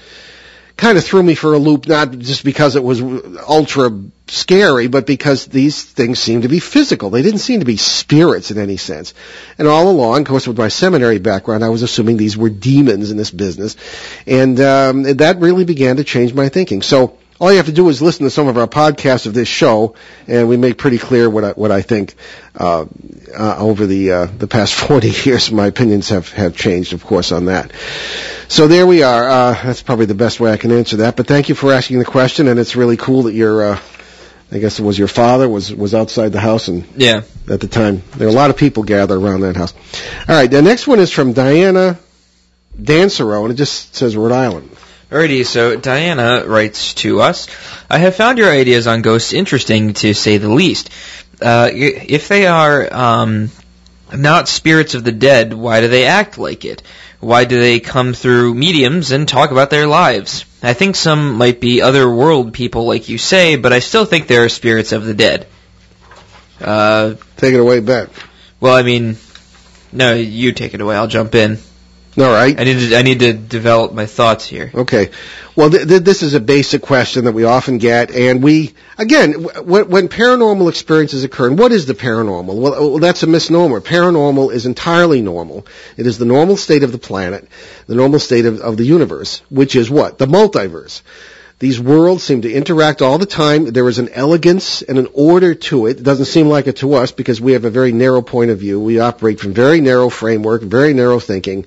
Speaker 2: kind of threw me for a loop. Not just because it was ultra scary, but because these things seemed to be physical. They didn't seem to be spirits in any sense. And all along, of course, with my seminary background, I was assuming these were demons in this business, and um, that really began to change my thinking. So all you have to do is listen to some of our podcasts of this show, and we make pretty clear what I, what I think. Uh, uh, over the uh, the past 40 years, my opinions have have changed, of course, on that. So there we are. Uh, that's probably the best way I can answer that. But thank you for asking the question, and it's really cool that your, uh, I guess it was your father was was outside the house, and
Speaker 3: yeah,
Speaker 2: at the time there were a lot of people gathered around that house. All right, the next one is from Diana Dancero, and it just says Rhode Island.
Speaker 3: Alrighty, so Diana writes to us, I have found your ideas on ghosts interesting to say the least. Uh, if they are um, not spirits of the dead, why do they act like it? why do they come through mediums and talk about their lives? I think some might be other world people, like you say, but I still think there are spirits of the dead. Uh,
Speaker 2: Take it away, Ben.
Speaker 3: well, I mean, no, you take it away. I'll jump in.
Speaker 2: All right.
Speaker 3: I need to, I need to develop my thoughts here.
Speaker 2: Okay. Well, th- th- this is a basic question that we often get, and we, again, w- when paranormal experiences occur, and what is the paranormal? Well, well, that's a misnomer. Paranormal is entirely normal. It is the normal state of the planet, the normal state of, of the universe, which is what? The multiverse. These worlds seem to interact all the time. There is an elegance and an order to it. It doesn't seem like it to us because we have a very narrow point of view. We operate from very narrow framework, very narrow thinking,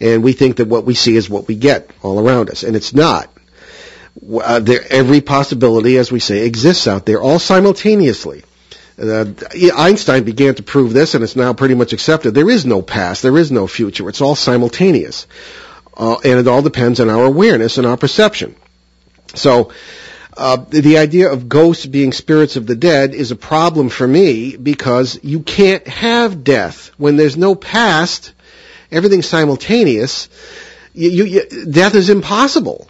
Speaker 2: and we think that what we see is what we get all around us, and it's not. Uh, there, every possibility, as we say, exists out there, all simultaneously. Uh, Einstein began to prove this, and it's now pretty much accepted. There is no past, there is no future. It's all simultaneous, uh, and it all depends on our awareness and our perception. So, uh, the idea of ghosts being spirits of the dead is a problem for me because you can't have death when there's no past. Everything's simultaneous. You, you, you, death is impossible.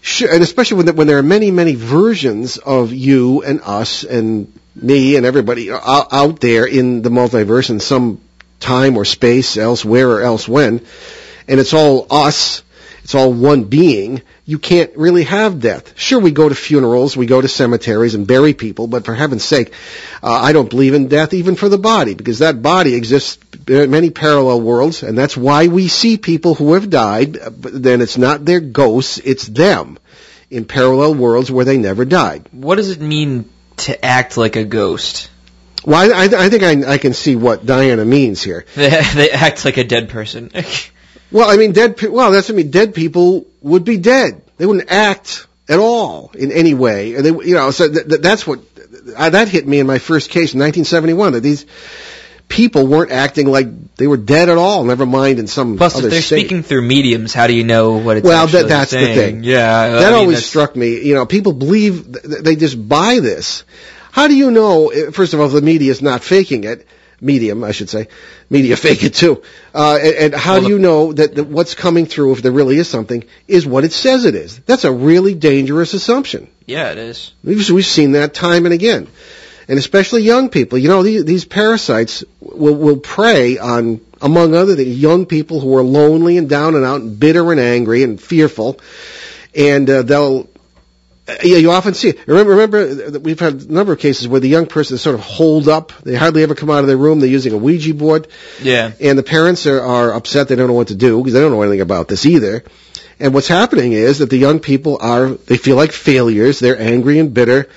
Speaker 2: Sure, and especially when, when there are many, many versions of you and us and me and everybody out there in the multiverse in some time or space, elsewhere or else when, and it's all us. It's all one being you can't really have death. Sure, we go to funerals, we go to cemeteries and bury people, but for heaven's sake, uh, I don't believe in death even for the body, because that body exists in many parallel worlds, and that's why we see people who have died, but then it's not their ghosts, it's them in parallel worlds where they never died.
Speaker 3: What does it mean to act like a ghost?
Speaker 2: Well, I, I think I, I, can see what Diana means here.
Speaker 3: They, they act like a dead person.
Speaker 2: well, I mean, dead. Well, that's I mean, dead people would be dead. They wouldn't act at all in any way. And They, you know, so th- th- that's what uh, that hit me in my first case in 1971. That these people weren't acting like they were dead at all. Never mind in some
Speaker 3: Plus, if they're
Speaker 2: state.
Speaker 3: speaking through mediums, how do you know what it's
Speaker 2: saying?
Speaker 3: well,
Speaker 2: that, that's
Speaker 3: saying?
Speaker 2: the thing.
Speaker 3: Yeah,
Speaker 2: that
Speaker 3: I mean,
Speaker 2: always struck me. You know, people believe th- they just buy this. How do you know? eh, First of all, the media is not faking it. Medium, I should say. Media fake it too. Uh, and, and how
Speaker 3: Well,
Speaker 2: do you know that, that what's coming through, if there really is something, is what it says it is? That's a really dangerous assumption.
Speaker 3: Yeah, it is.
Speaker 2: We've, we've seen that time and again. And especially young people. You know, these, these parasites will, will prey on, among other things, young people who are lonely and down and out and bitter and angry and fearful. And uh, they'll, yeah, you often see it. Remember, remember that we've had a number of cases where the young person is sort of holed up. They hardly ever come out of their room. They're using a Ouija board.
Speaker 3: Yeah.
Speaker 2: And the parents are, are upset. They don't know what to do because they don't know anything about this either. And what's happening is that the young people are, they feel like failures. They're angry and bitter.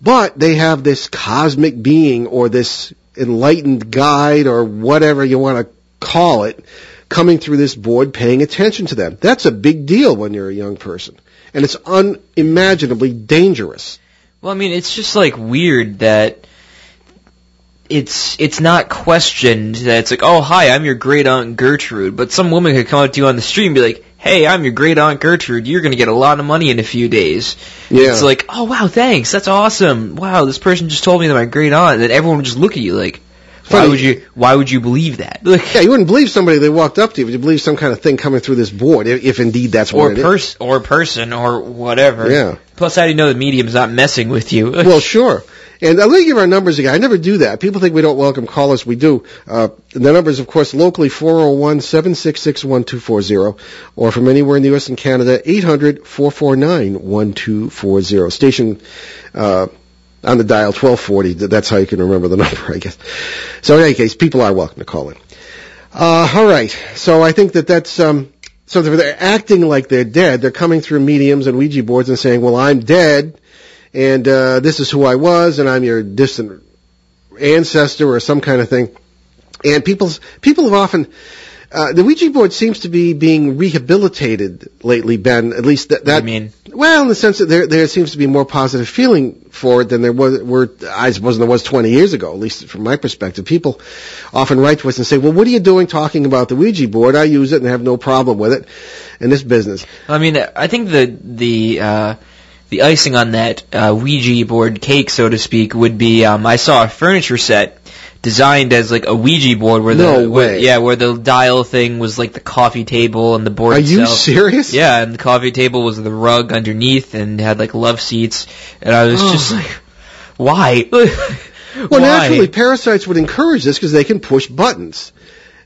Speaker 2: But they have this cosmic being or this enlightened guide or whatever you want to call it coming through this board paying attention to them. That's a big deal when you're a young person. And it's unimaginably dangerous.
Speaker 3: Well, I mean, it's just like weird that it's it's not questioned that it's like, oh hi, I'm your great aunt Gertrude, but some woman could come up to you on the street and be like, hey, I'm your great aunt Gertrude. You're gonna get a lot of money in a few days.
Speaker 2: Yeah.
Speaker 3: It's like, oh wow, thanks, that's awesome. Wow, this person just told me that my great aunt, and everyone would just look at you like, why would you why would you believe that? Like,
Speaker 2: Yeah, you wouldn't believe somebody they walked up to you, but you believe some kind of thing coming through this board, if, if indeed that's
Speaker 3: or
Speaker 2: what it is.
Speaker 3: pers or person or whatever.
Speaker 2: Yeah.
Speaker 3: Plus, how do you know the medium's not messing with you?
Speaker 2: Well, sure. And uh, let me give our numbers again. I never do that. People think we don't welcome callers. We do. Uh, the numbers, of course, locally 401-766-1240 or from anywhere in the U.S. and Canada, 800-449-1240. Station, uh, on the dial 1240. That's how you can remember the number, I guess. So in any case, people are welcome to call in. Uh, all right. So I think that that's, um, so they're, they're acting like they're dead. They're coming through mediums and Ouija boards and saying, well, I'm dead and uh, this is who I was, and I'm your distant ancestor or some kind of thing. And people's people have often uh, the Ouija board seems to be being rehabilitated lately, Ben. At least that. that
Speaker 3: I mean,
Speaker 2: well, in the sense that there there seems to be more positive feeling for it than there was were I suppose there was 20 years ago. At least from my perspective, people often write to us and say, "Well, what are you doing talking about the Ouija board? I use it and have no problem with it in this business."
Speaker 3: I mean, I think the the uh, the icing on that uh, Ouija board cake, so to speak, would be um, I saw a furniture set designed as like a Ouija board where the
Speaker 2: No
Speaker 3: where- yeah where the dial thing was like the coffee table and the board
Speaker 2: Are you
Speaker 3: itself.
Speaker 2: serious?
Speaker 3: Yeah, and the coffee table was the rug underneath and had like love seats, and I was
Speaker 2: Oh.
Speaker 3: just like, why?
Speaker 2: Well, naturally, parasites would encourage this because they can push buttons.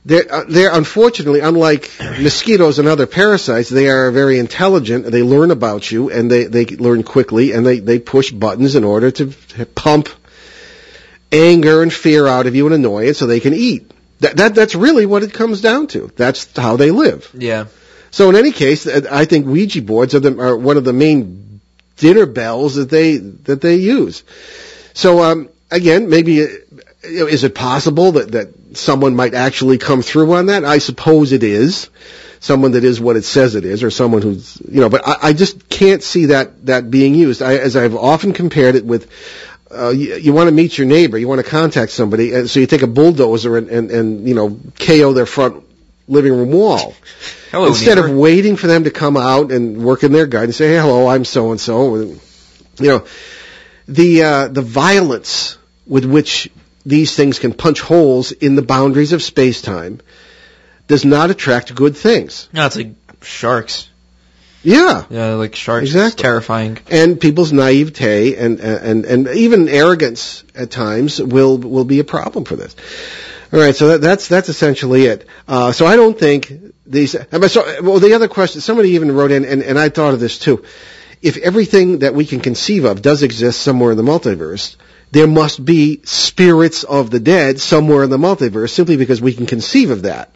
Speaker 2: They're, uh, they're unfortunately, unlike mosquitoes and other parasites, they are very intelligent. They learn about you, and they, they learn quickly, and they, they push buttons in order to pump anger and fear out of you and annoyance so they can eat. That, that, that's really what it comes down to. That's how they live.
Speaker 3: yeah,
Speaker 2: So in any case, I think Ouija boards are, the, are one of the main dinner bells that they that they use. So um, again, maybe uh, is it possible that that someone might actually come through on that? I suppose it is. Someone that is what it says it is, or someone who's you know. But I, I just can't see that that being used. I, as I've often compared it with. Uh, you, you want to meet your neighbor, you want to contact somebody, and so you take a bulldozer and, and, and you know KO their front living room wall
Speaker 3: hello
Speaker 2: instead
Speaker 3: neighbor.
Speaker 2: of waiting for them to come out and work in their garden and say, hey, hello, I'm so and so. You know, the uh, the violence with which these things can punch holes in the boundaries of space time does not attract good things.
Speaker 3: no, it's like sharks.
Speaker 2: Yeah.
Speaker 3: Yeah, like sharks.
Speaker 2: Exactly.
Speaker 3: terrifying.
Speaker 2: And people's naivete and, and, and even arrogance at times will, will be a problem for this. All right, so that, that's that's essentially it. Uh, so I don't think these. uh, but So, well, the other question, somebody even wrote in, and, and I thought of this too. If everything that we can conceive of does exist somewhere in the multiverse, there must be spirits of the dead somewhere in the multiverse, simply because we can conceive of that.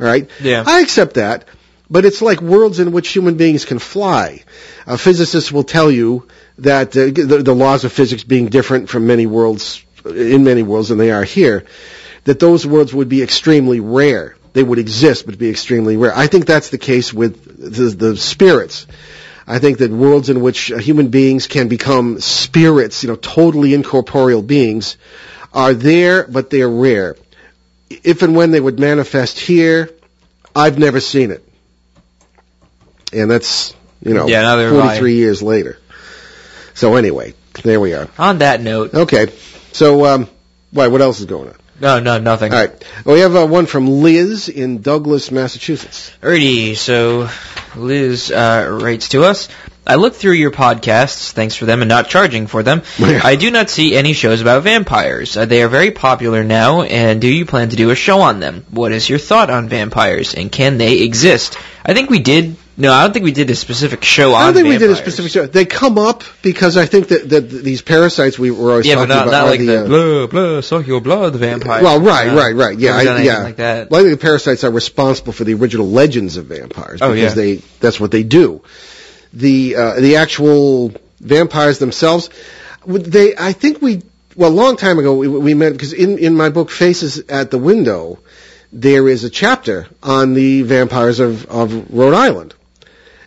Speaker 2: All right,
Speaker 3: Yeah.
Speaker 2: I accept that, but it's like worlds in which human beings can fly. Uh, physicists will tell you that uh, the, the laws of physics being different from many worlds, in many worlds than they are here, that those worlds would be extremely rare. They would exist, but be extremely rare. I think that's the case with the, the spirits. I think that worlds in which uh, human beings can become spirits, you know, totally incorporeal beings, are there, but they're rare. If and when they would manifest here, I've never seen it. And that's, you know,
Speaker 3: Yeah, neither have I.
Speaker 2: 43 years later. So anyway, there we are.
Speaker 3: On that note,
Speaker 2: Okay. So, um, why, what else is going on?
Speaker 3: no, no, nothing.
Speaker 2: All right. Well, we have uh, one from Liz in Douglas, Massachusetts.
Speaker 3: Alrighty, so Liz uh, writes to us. I looked through your podcasts, thanks for them and not charging for them. I do not see any shows about vampires. Uh, they are very popular now, and do you plan to do a show on them? What is your thought on vampires, and can they exist? I think we did. No, I don't think we did a specific show on that.
Speaker 2: I don't think we did a specific show. They come up because I think that, that these parasites we were always
Speaker 3: Yeah, but
Speaker 2: talking
Speaker 3: not,
Speaker 2: about
Speaker 3: not
Speaker 2: are
Speaker 3: like the,
Speaker 2: uh,
Speaker 3: blah, blah, suck your blood vampire.
Speaker 2: Well, right,
Speaker 3: Uh,
Speaker 2: right, right. Yeah, I, yeah.
Speaker 3: like that.
Speaker 2: Well, I think the parasites are responsible for the original legends of vampires
Speaker 3: Oh, yeah.
Speaker 2: they that's what they do. The uh, the actual vampires themselves, they I think we well a long time ago we, we met because in in my book Faces at the Window there is a chapter on the vampires of of Rhode Island.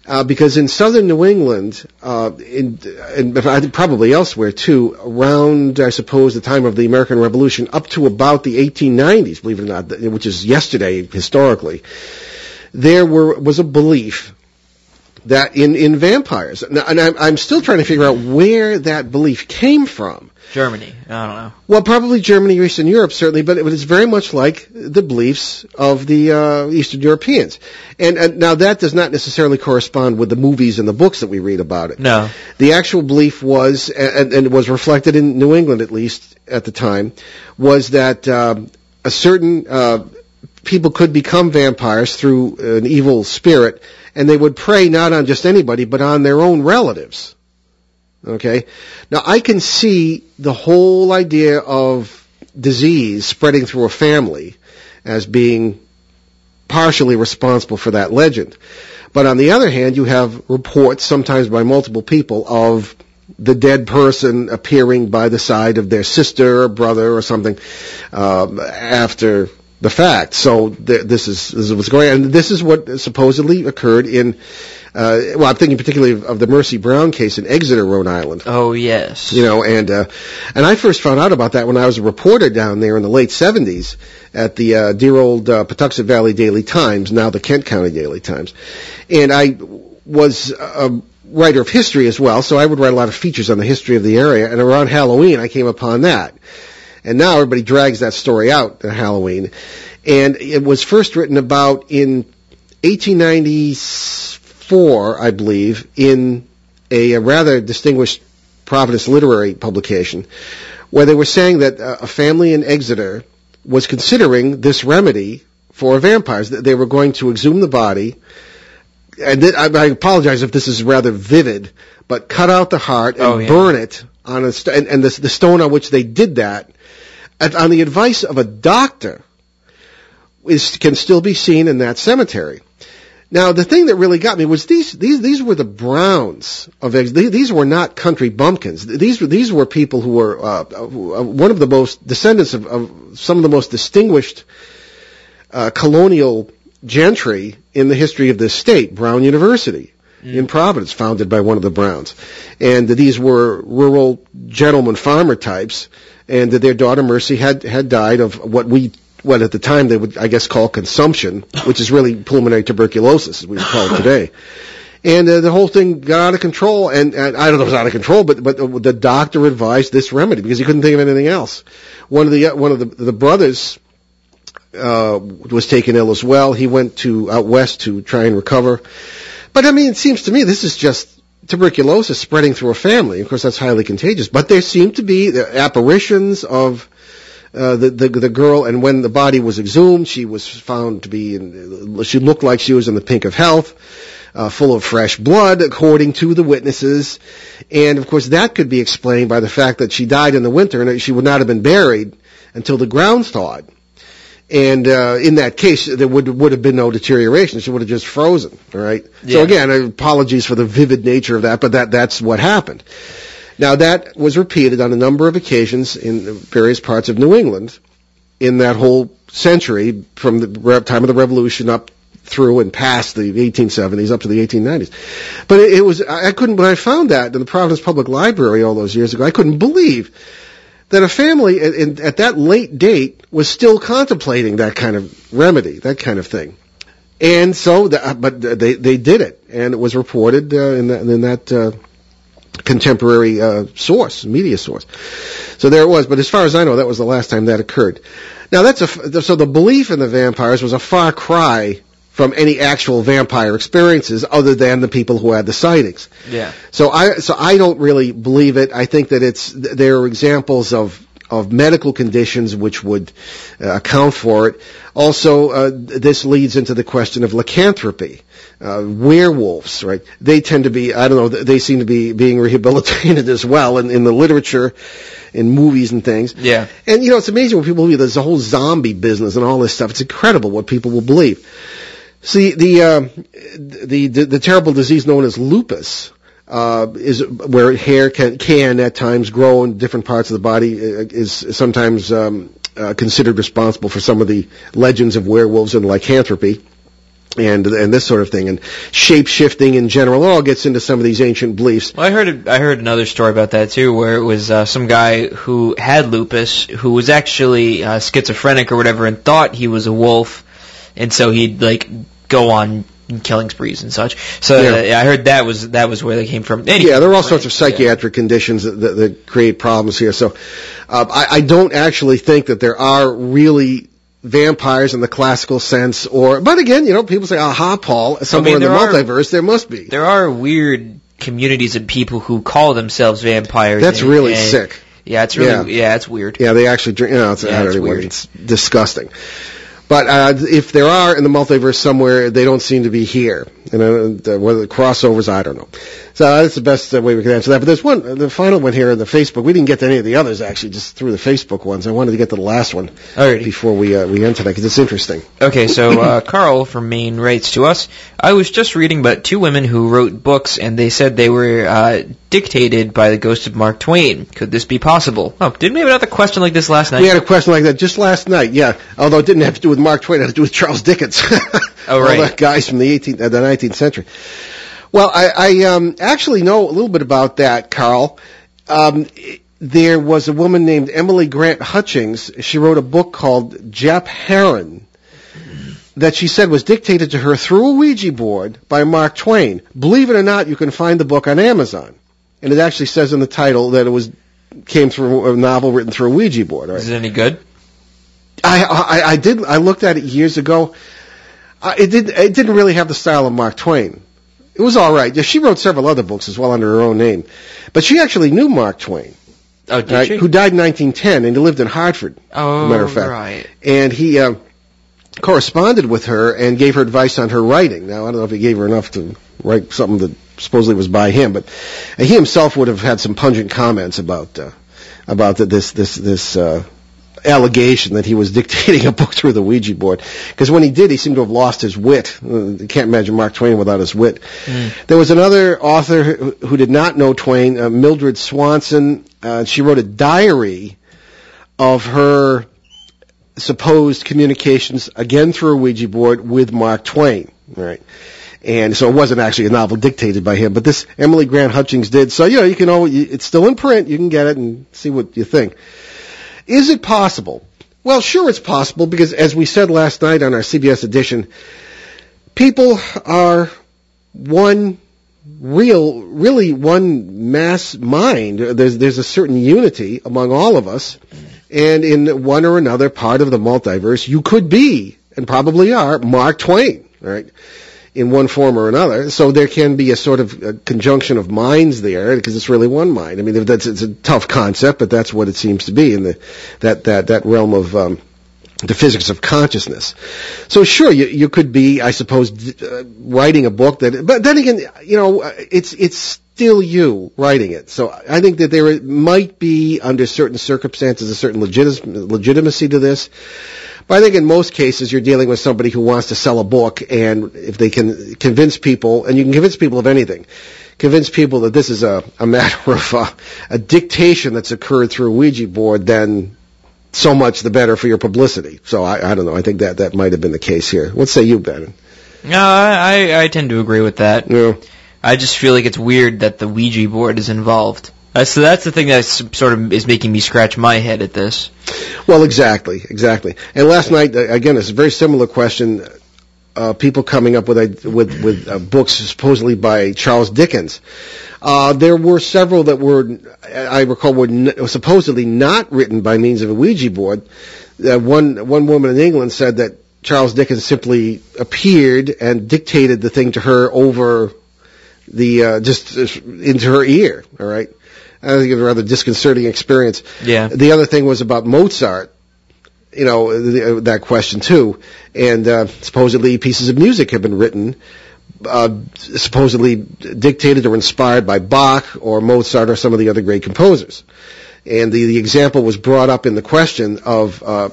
Speaker 2: Uh, because in southern New England, uh, in, and I probably elsewhere too, around I suppose the time of the American Revolution, up to about the 1890s, believe it or not, which is yesterday historically, there were was a belief that in in vampires, and I'm, I'm still trying to figure out where that belief came from.
Speaker 3: Germany. I don't know.
Speaker 2: Well, probably Germany, or Eastern Europe, certainly, but it was very much like the beliefs of the uh, Eastern Europeans. And, and now that does not necessarily correspond with the movies and the books that we read about it.
Speaker 3: No.
Speaker 2: The actual belief was, and, and it was reflected in New England at least at the time, was that um, a certain uh, people could become vampires through an evil spirit, and they would prey not on just anybody, but on their own relatives. Okay? Now I can see the whole idea of disease spreading through a family as being partially responsible for that legend. But on the other hand, you have reports, sometimes by multiple people, of the dead person appearing by the side of their sister or brother or something um, after the fact. So th- this is this is what's going on, and this is what supposedly occurred in. Uh, well, I'm thinking particularly of, of the Mercy Brown case in Exeter, Rhode Island.
Speaker 3: Oh yes.
Speaker 2: You know, and uh, and I first found out about that when I was a reporter down there in the late '70s at the uh, dear old uh, Pawtuxet Valley Daily Times, now the Kent County Daily Times, and I was a writer of history as well, so I would write a lot of features on the history of the area. And around Halloween, I came upon that, And now everybody drags that story out at Halloween. And it was first written about in 1894, I believe, in a, a rather distinguished Providence literary publication, where they were saying that uh, a family in Exeter was considering this remedy for vampires. that They were going to exhume the body, and th- I, I apologize if this is rather vivid, but cut out the heart and
Speaker 3: Oh, yeah.
Speaker 2: burn it on a st- and, and the, the stone on which they did that, at, on the advice of a doctor, is can still be seen in that cemetery. Now, the thing that really got me was these these these were the Browns of eggs. These, were not country bumpkins. These were these were people who were uh, uh, one of the most descendants of, of some of the most distinguished uh, colonial gentry in the history of this state. Brown University in Providence, founded by one of the Browns, and these were rural gentleman farmer types. And their daughter Mercy had had died of what we what at the time they would I guess call consumption, which is really pulmonary tuberculosis as we would call it today. And uh, the whole thing got out of control, and, and I don't know if it was out of control, but but the doctor advised this remedy because he couldn't think of anything else. One of the uh, one of the the brothers uh, was taken ill as well. He went to out west to try and recover. But I mean, it seems to me this is just tuberculosis spreading through a family. Of course, that's highly contagious. But there seem to be the apparitions of uh, the, the the girl, and when the body was exhumed, she was found to be. In, she looked like she was in the pink of health. Uh, full of fresh blood, according to the witnesses, and of course that could be explained by the fact that she died in the winter and she would not have been buried until the ground thawed. And uh, in that case, there would would have been no deterioration. She would have just frozen. All right. So again, apologies for the vivid nature of that, but that that's what happened. Now that was repeated on a number of occasions in various parts of New England in that whole century, from the re- time of the Revolution up through and past the 1870s up to the 1890s. But it, it was I I couldn't when I found that in the Providence Public Library all those years ago, I couldn't believe that a family at, in, at that late date was still contemplating that kind of remedy, that kind of thing. And so, the, but they they did it, and it was reported uh, in that in that uh, contemporary uh, source, media source. So there it was. But as far as I know, that was the last time that occurred. Now that's a so the belief in the vampires was a far cry from any actual vampire experiences, other than the people who had the sightings.
Speaker 3: Yeah.
Speaker 2: So I so I don't really believe it. I think that it's there are examples of of medical conditions which would uh, account for it. Also, uh, this leads into the question of lycanthropy. Uh, werewolves, right? They tend to be, I don't know, they seem to be being rehabilitated as well in, in the literature, in movies and things.
Speaker 3: Yeah.
Speaker 2: And you know, it's amazing what people believe. There's a whole zombie business and all this stuff. It's incredible what people will believe. See, the uh, the, the the terrible disease known as lupus uh, is where hair can can at times grow in different parts of the body. uh, Is sometimes um, uh, considered responsible for some of the legends of werewolves and lycanthropy. And and this sort of thing, and shape shifting in general, all gets into some of these ancient beliefs.
Speaker 3: Well, I heard I heard another story about that too, where it was uh, some guy who had lupus, who was actually uh, schizophrenic or whatever, and thought he was a wolf, and so he'd like go on killing sprees and such. So
Speaker 2: Yeah.
Speaker 3: uh, yeah, I heard that was that was where they came from. Anyway,
Speaker 2: Yeah, there are all sorts of psychiatric conditions that, that, that create problems here. So, uh, I, I don't actually think that there are really vampires in the classical sense, or but again, you know, people say, "Aha, Paul!" Somewhere in the
Speaker 3: are-
Speaker 2: multiverse, there must be.
Speaker 3: There are weird communities of people who call themselves vampires.
Speaker 2: That's
Speaker 3: and-
Speaker 2: really
Speaker 3: and-
Speaker 2: sick.
Speaker 3: Yeah, it's really yeah, it's weird.
Speaker 2: Yeah, they actually drink. You know, it's,
Speaker 3: Yeah, it's weird.
Speaker 2: It's disgusting. But uh, if there are in the multiverse somewhere, they don't seem to be here. And uh, the, whether the crossovers, I don't know. So that's the best uh, way we can answer that. But there's one, the final one here in the Facebook. We didn't get to any of the others actually, just through the Facebook ones. I wanted to get to the last one
Speaker 3: Alrighty.
Speaker 2: before we uh, we end tonight because it's interesting.
Speaker 3: Okay, so uh, Carl from Maine writes to us. I was just reading about two women who wrote books, and they said they were uh, dictated by the ghost of Mark Twain. Could this be possible? Oh, didn't we have another question like this last night?
Speaker 2: We had a question like that just last night. Yeah, although it didn't have to do with Mark Twain, it had to do with Charles Dickens.
Speaker 3: Oh, right.
Speaker 2: All the guys from the 18th, uh, the 19th century. Well, I, I um, actually know a little bit about that, Carl. Um, there was a woman named Emily Grant Hutchings. She wrote a book called Jap Herron that she said was dictated to her through a Ouija board by Mark Twain. Believe it or not, you can find the book on Amazon. And it actually says in the title that it was came through a novel written through a Ouija board. Right?
Speaker 3: Is it any good?
Speaker 2: I, I I did I looked at it years ago. Uh, it did it didn't really have the style of Mark Twain. It was all right. Yeah, She wrote several other books as well under her own name, but she actually knew Mark Twain,
Speaker 3: Oh, did
Speaker 2: right,
Speaker 3: she?
Speaker 2: who died in 1910, and he lived in Hartford.
Speaker 3: oh,
Speaker 2: matter of fact.
Speaker 3: right.
Speaker 2: and he uh, corresponded with her and gave her advice on her writing. Now, I don't know if he gave her enough to write something that supposedly was by him, but uh, he himself would have had some pungent comments about uh, about the, this this this uh, allegation that he was dictating a book through the Ouija board. Because when he did, he seemed to have lost his wit. You can't imagine Mark Twain without his wit. There was another author who, who did not know Twain, uh, Mildred Swanson. Uh, she wrote a diary of her supposed communications again through a Ouija board with Mark Twain, right? And so it wasn't actually a novel dictated by him, but this Emily Grant Hutchings did. So you know, you can always, it's still in print. You can get it and see what you think. Is it possible? Well, sure, it's possible because as we said last night on our CBS edition, people are one real, really one mass mind. There's there's a certain unity among all of us, and in one or another part of the multiverse, you could be and probably are Mark Twain, right? In one form or another, so there can be a sort of a conjunction of minds there because it's really one mind. I mean, that's it's a tough concept, but that's what it seems to be in the that that that realm of um, the physics of consciousness. So sure, you, you could be, I suppose, uh, writing a book that, but then again, you know, uh, it's, it's still you writing it. So I think that there might be, under certain circumstances, a certain legit- legitimacy to this. But I think in most cases you're dealing with somebody who wants to sell a book and if they can convince people, and you can convince people of anything, convince people that this is a, a matter of uh, a dictation that's occurred through a Ouija board, then so much the better for your publicity. So I, I don't know. I think that that might have been the case here. What say you, Ben?
Speaker 3: No, I, I tend to agree with that.
Speaker 2: Yeah.
Speaker 3: I just feel like it's weird that the Ouija board is involved. Uh, so that's the thing that sort of is making me scratch my head at this.
Speaker 2: Well, exactly, exactly. And last night, uh, again, it's a very similar question. Uh, people coming up with a, with with uh, books supposedly by Charles Dickens. Uh, there were several that were, I recall, were n- supposedly not written by means of a Ouija board. Uh, one one woman in England said that Charles Dickens simply appeared and dictated the thing to her over the uh, just uh, into her ear. All right. I think it was a rather disconcerting experience.
Speaker 3: Yeah.
Speaker 2: The other thing was about Mozart. You know the, uh, that question too, and uh, supposedly pieces of music have been written, uh, supposedly dictated or inspired by Bach or Mozart or some of the other great composers. And the, the example was brought up in the question of uh,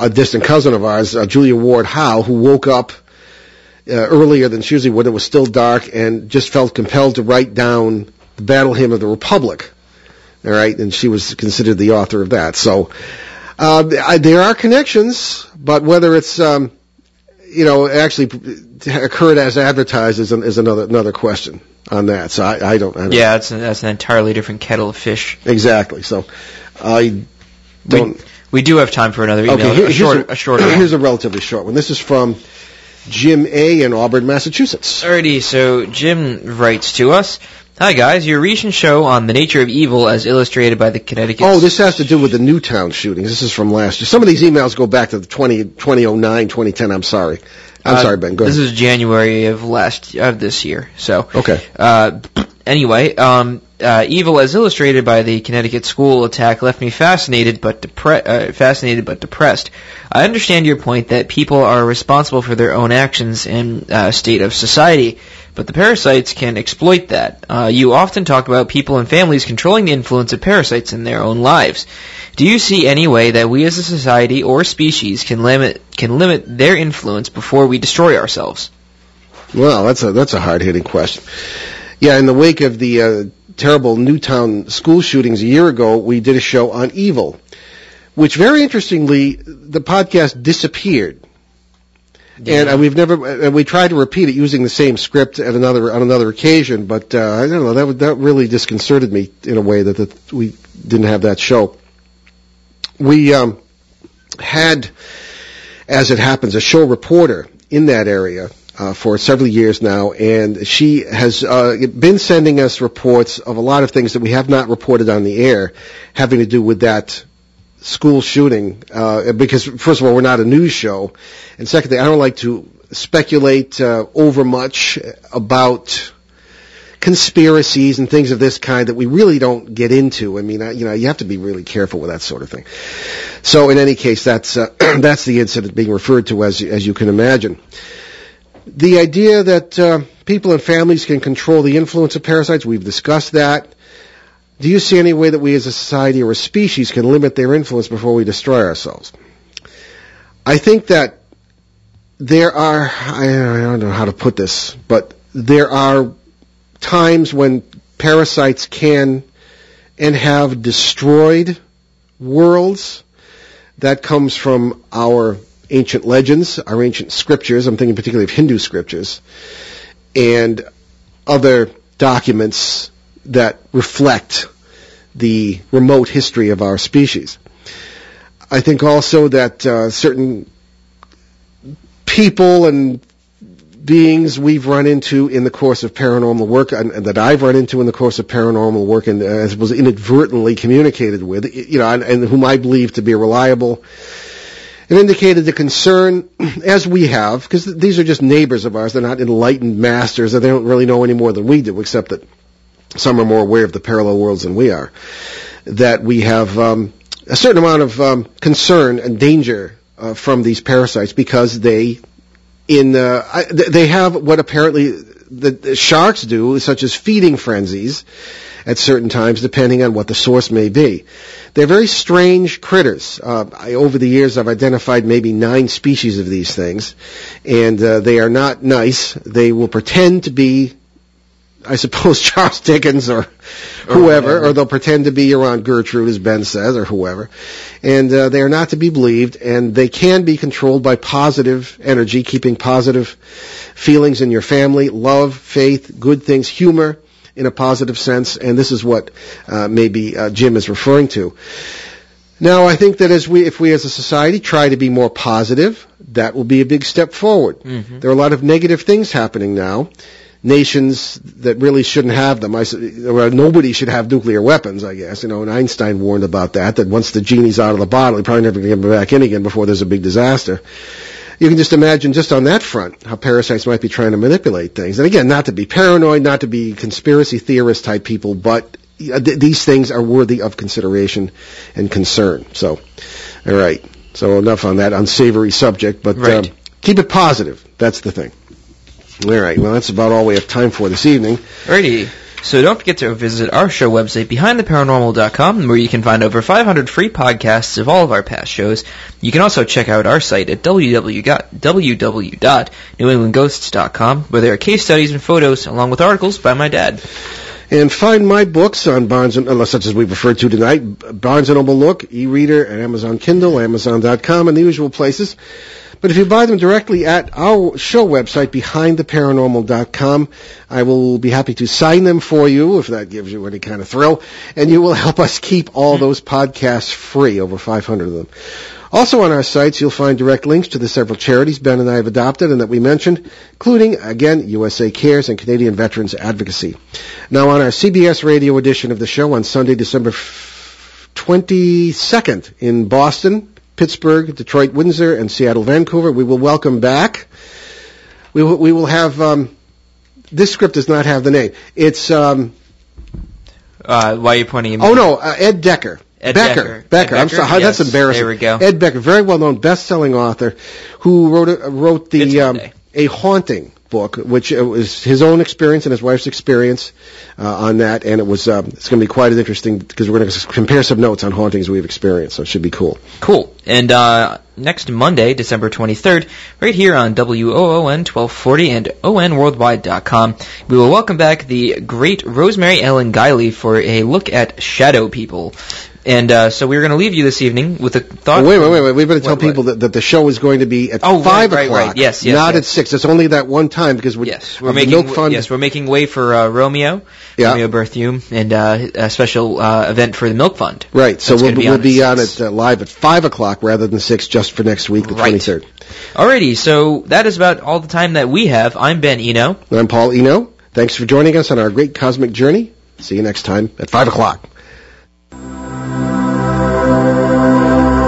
Speaker 2: a distant cousin of ours, uh, Julia Ward Howe, who woke up uh, earlier than she usually would. It was still dark and just felt compelled to write down the Battle Hymn of the Republic. All right, and she was considered the author of that. So uh, I, there are connections, but whether it's um, you know actually occurred as advertised is, an, is another another question on that. So I, I don't. I don't
Speaker 3: Yeah, that's an, that's an entirely different kettle of fish.
Speaker 2: exactly. So I don't.
Speaker 3: We do have time for another email.
Speaker 2: Okay, here-
Speaker 3: a short,
Speaker 2: a,
Speaker 3: a shorter one.
Speaker 2: Here's a relatively short one. This is from Jim A. in Auburn, Massachusetts.
Speaker 3: Alrighty, so Jim writes to us. Hi guys, your recent show on the nature of evil as illustrated by the Connecticut...
Speaker 2: Oh, this has to do with the Newtown shootings. This is from last year. Some of these emails go back to the 20, 2009, 2010. I'm sorry. I'm
Speaker 3: Uh,
Speaker 2: sorry, Ben. Go
Speaker 3: This is January of last of this year. So
Speaker 2: Okay.
Speaker 3: Uh, anyway, um, uh, evil as illustrated by the Connecticut school attack left me fascinated but depre- uh, fascinated but depressed. I understand your point that people are responsible for their own actions and uh, state of society, but the parasites can exploit that. Uh, you often talk about people and families controlling the influence of parasites in their own lives. Do you see any way that we as a society or species can limit can limit their influence before we destroy ourselves?
Speaker 2: Well, that's a that's a hard hitting question. Yeah, in the wake of the uh, terrible Newtown school shootings a year ago, we did a show on evil, which very interestingly, the podcast disappeared. And uh, we've never, and we tried to repeat it using the same script at another on another occasion, but uh, I don't know that would- that really disconcerted me in a way that, that we didn't have that show. We um, had, as it happens, a show reporter in that area uh, for several years now, and she has uh, been sending us reports of a lot of things that we have not reported on the air, having to do with that school shooting. Uh, because first of all, we're not a news show, and secondly, I don't like to speculate uh, over much about conspiracies and things of this kind that we really don't get into. I mean, you know, you have to be really careful with that sort of thing. So, in any case, that's uh, that's the incident being referred to as as you can imagine. The idea that uh, people and families can control the influence of parasites, we've discussed that. Do you see any way that we as a society or a species can limit their influence before we destroy ourselves? I think that there are, I don't know how to put this, but there are times when parasites can and have destroyed worlds. That comes from our ancient legends, our ancient scriptures. I'm thinking particularly of Hindu scriptures and other documents that reflect the remote history of our species. I think also that uh, certain people and beings we've run into in the course of paranormal work and, and, that I've run into in the course of paranormal work and uh, was inadvertently communicated with, you know, and, and, whom I believe to be reliable, and indicated the concern, as we have, because these are just neighbors of ours, they're not enlightened masters, and they don't really know any more than we do, except that some are more aware of the parallel worlds than we are, that we have um, a certain amount of um, concern and danger uh, from these parasites because they in uh, they have what apparently the, the, sharks do, such as feeding frenzies at certain times, depending on what the source may be. They're very strange critters. Uh, I, over the years, I've identified maybe nine species of these things, and uh, they are not nice. They will pretend to be I suppose Charles Dickens or whoever, or, they'll pretend to be your Aunt Gertrude, as Ben says, or whoever. And uh, they are not to be believed, and they can be controlled by positive energy, keeping positive feelings in your family, love, faith, good things, humor in a positive sense, and this is what uh, maybe uh, Jim is referring to. Now, I think that as we, if we as a society try to be more positive, that will be a big step forward. Mm-hmm. There are a lot of negative things happening now, nations that really shouldn't have them. I, well, nobody should have nuclear weapons, I guess. You know, and Einstein warned about that, that once the genie's out of the bottle, he probably never going to get back in again before there's a big disaster. You can just imagine just on that front how parasites might be trying to manipulate things. And again, not to be paranoid, not to be conspiracy theorist type people, but these things are worthy of consideration and concern. So, all right. So enough on that unsavory subject, but right. um, keep it positive. That's the thing. All right. Well, that's about all we have time for this evening.
Speaker 3: Alrighty. So don't forget to visit our show website, behindtheparanormal.com, where you can find over 500 free podcasts of all of our past shows. You can also check out our site at www.newenglandghosts.com, where there are case studies and photos, along with articles by my dad.
Speaker 2: And find my books on Barnes and uh, such as we referred to tonight, Barnes and Noble Nook, e-reader, and Amazon Kindle, Amazon.com, and the usual places. But if you buy them directly at our show website, behindtheparanormal.com, I will be happy to sign them for you if that gives you any kind of thrill, and you will help us keep all those podcasts free, over 500 of them. Also on our sites, you'll find direct links to the several charities Ben and I have adopted and that we mentioned, including, again, USA Cares and Canadian Veterans Advocacy. Now on our CBS radio edition of the show on Sunday, December 22nd in Boston, Pittsburgh, Detroit, Windsor, and Seattle, Vancouver. We will welcome back. We will, we will have. Um, this script does not have the name. It's. Um,
Speaker 3: uh, why are you pointing? At
Speaker 2: me? Oh no, uh, Ed Decker.
Speaker 3: Ed
Speaker 2: Becker.
Speaker 3: Becker.
Speaker 2: Becker.
Speaker 3: Ed
Speaker 2: I'm sorry.
Speaker 3: Yes.
Speaker 2: That's embarrassing.
Speaker 3: There we go.
Speaker 2: Ed Becker, very well known, best-selling author, who wrote a, wrote the um, a haunting book, which uh, was his own experience and his wife's experience uh, on that, and it was uh, it's going to be quite as interesting because we're going to compare some notes on hauntings we've experienced, so it should be cool.
Speaker 3: Cool. And uh, next Monday, December 23rd, right here on WOON 1240 and ONWorldwide.com, we will welcome back the great Rosemary Ellen Guiley for a look at Shadow People. And uh, so we are going to leave you this evening with a thought.
Speaker 2: Wait, wait, wait, wait. We better tell what, people what? That, that the show is going to be at
Speaker 3: oh,
Speaker 2: five
Speaker 3: right,
Speaker 2: o'clock.
Speaker 3: Right, right. Yes, yes,
Speaker 2: not
Speaker 3: yes.
Speaker 2: at six. It's only that one time because we're,
Speaker 3: yes, we're making
Speaker 2: milk fund.
Speaker 3: yes, we're making way for uh, Romeo, yeah. Romeo Berthiaume, and uh, a special uh, event for the milk fund.
Speaker 2: Right. So we'll be, we'll on, be on uh, live at five o'clock rather than six, just for next week, the
Speaker 3: twenty
Speaker 2: third.
Speaker 3: Alrighty. So that is about all the time that we have. I'm Ben Eno.
Speaker 2: And I'm Paul Eno. Thanks for joining us on our great cosmic journey. See you next time at five o'clock.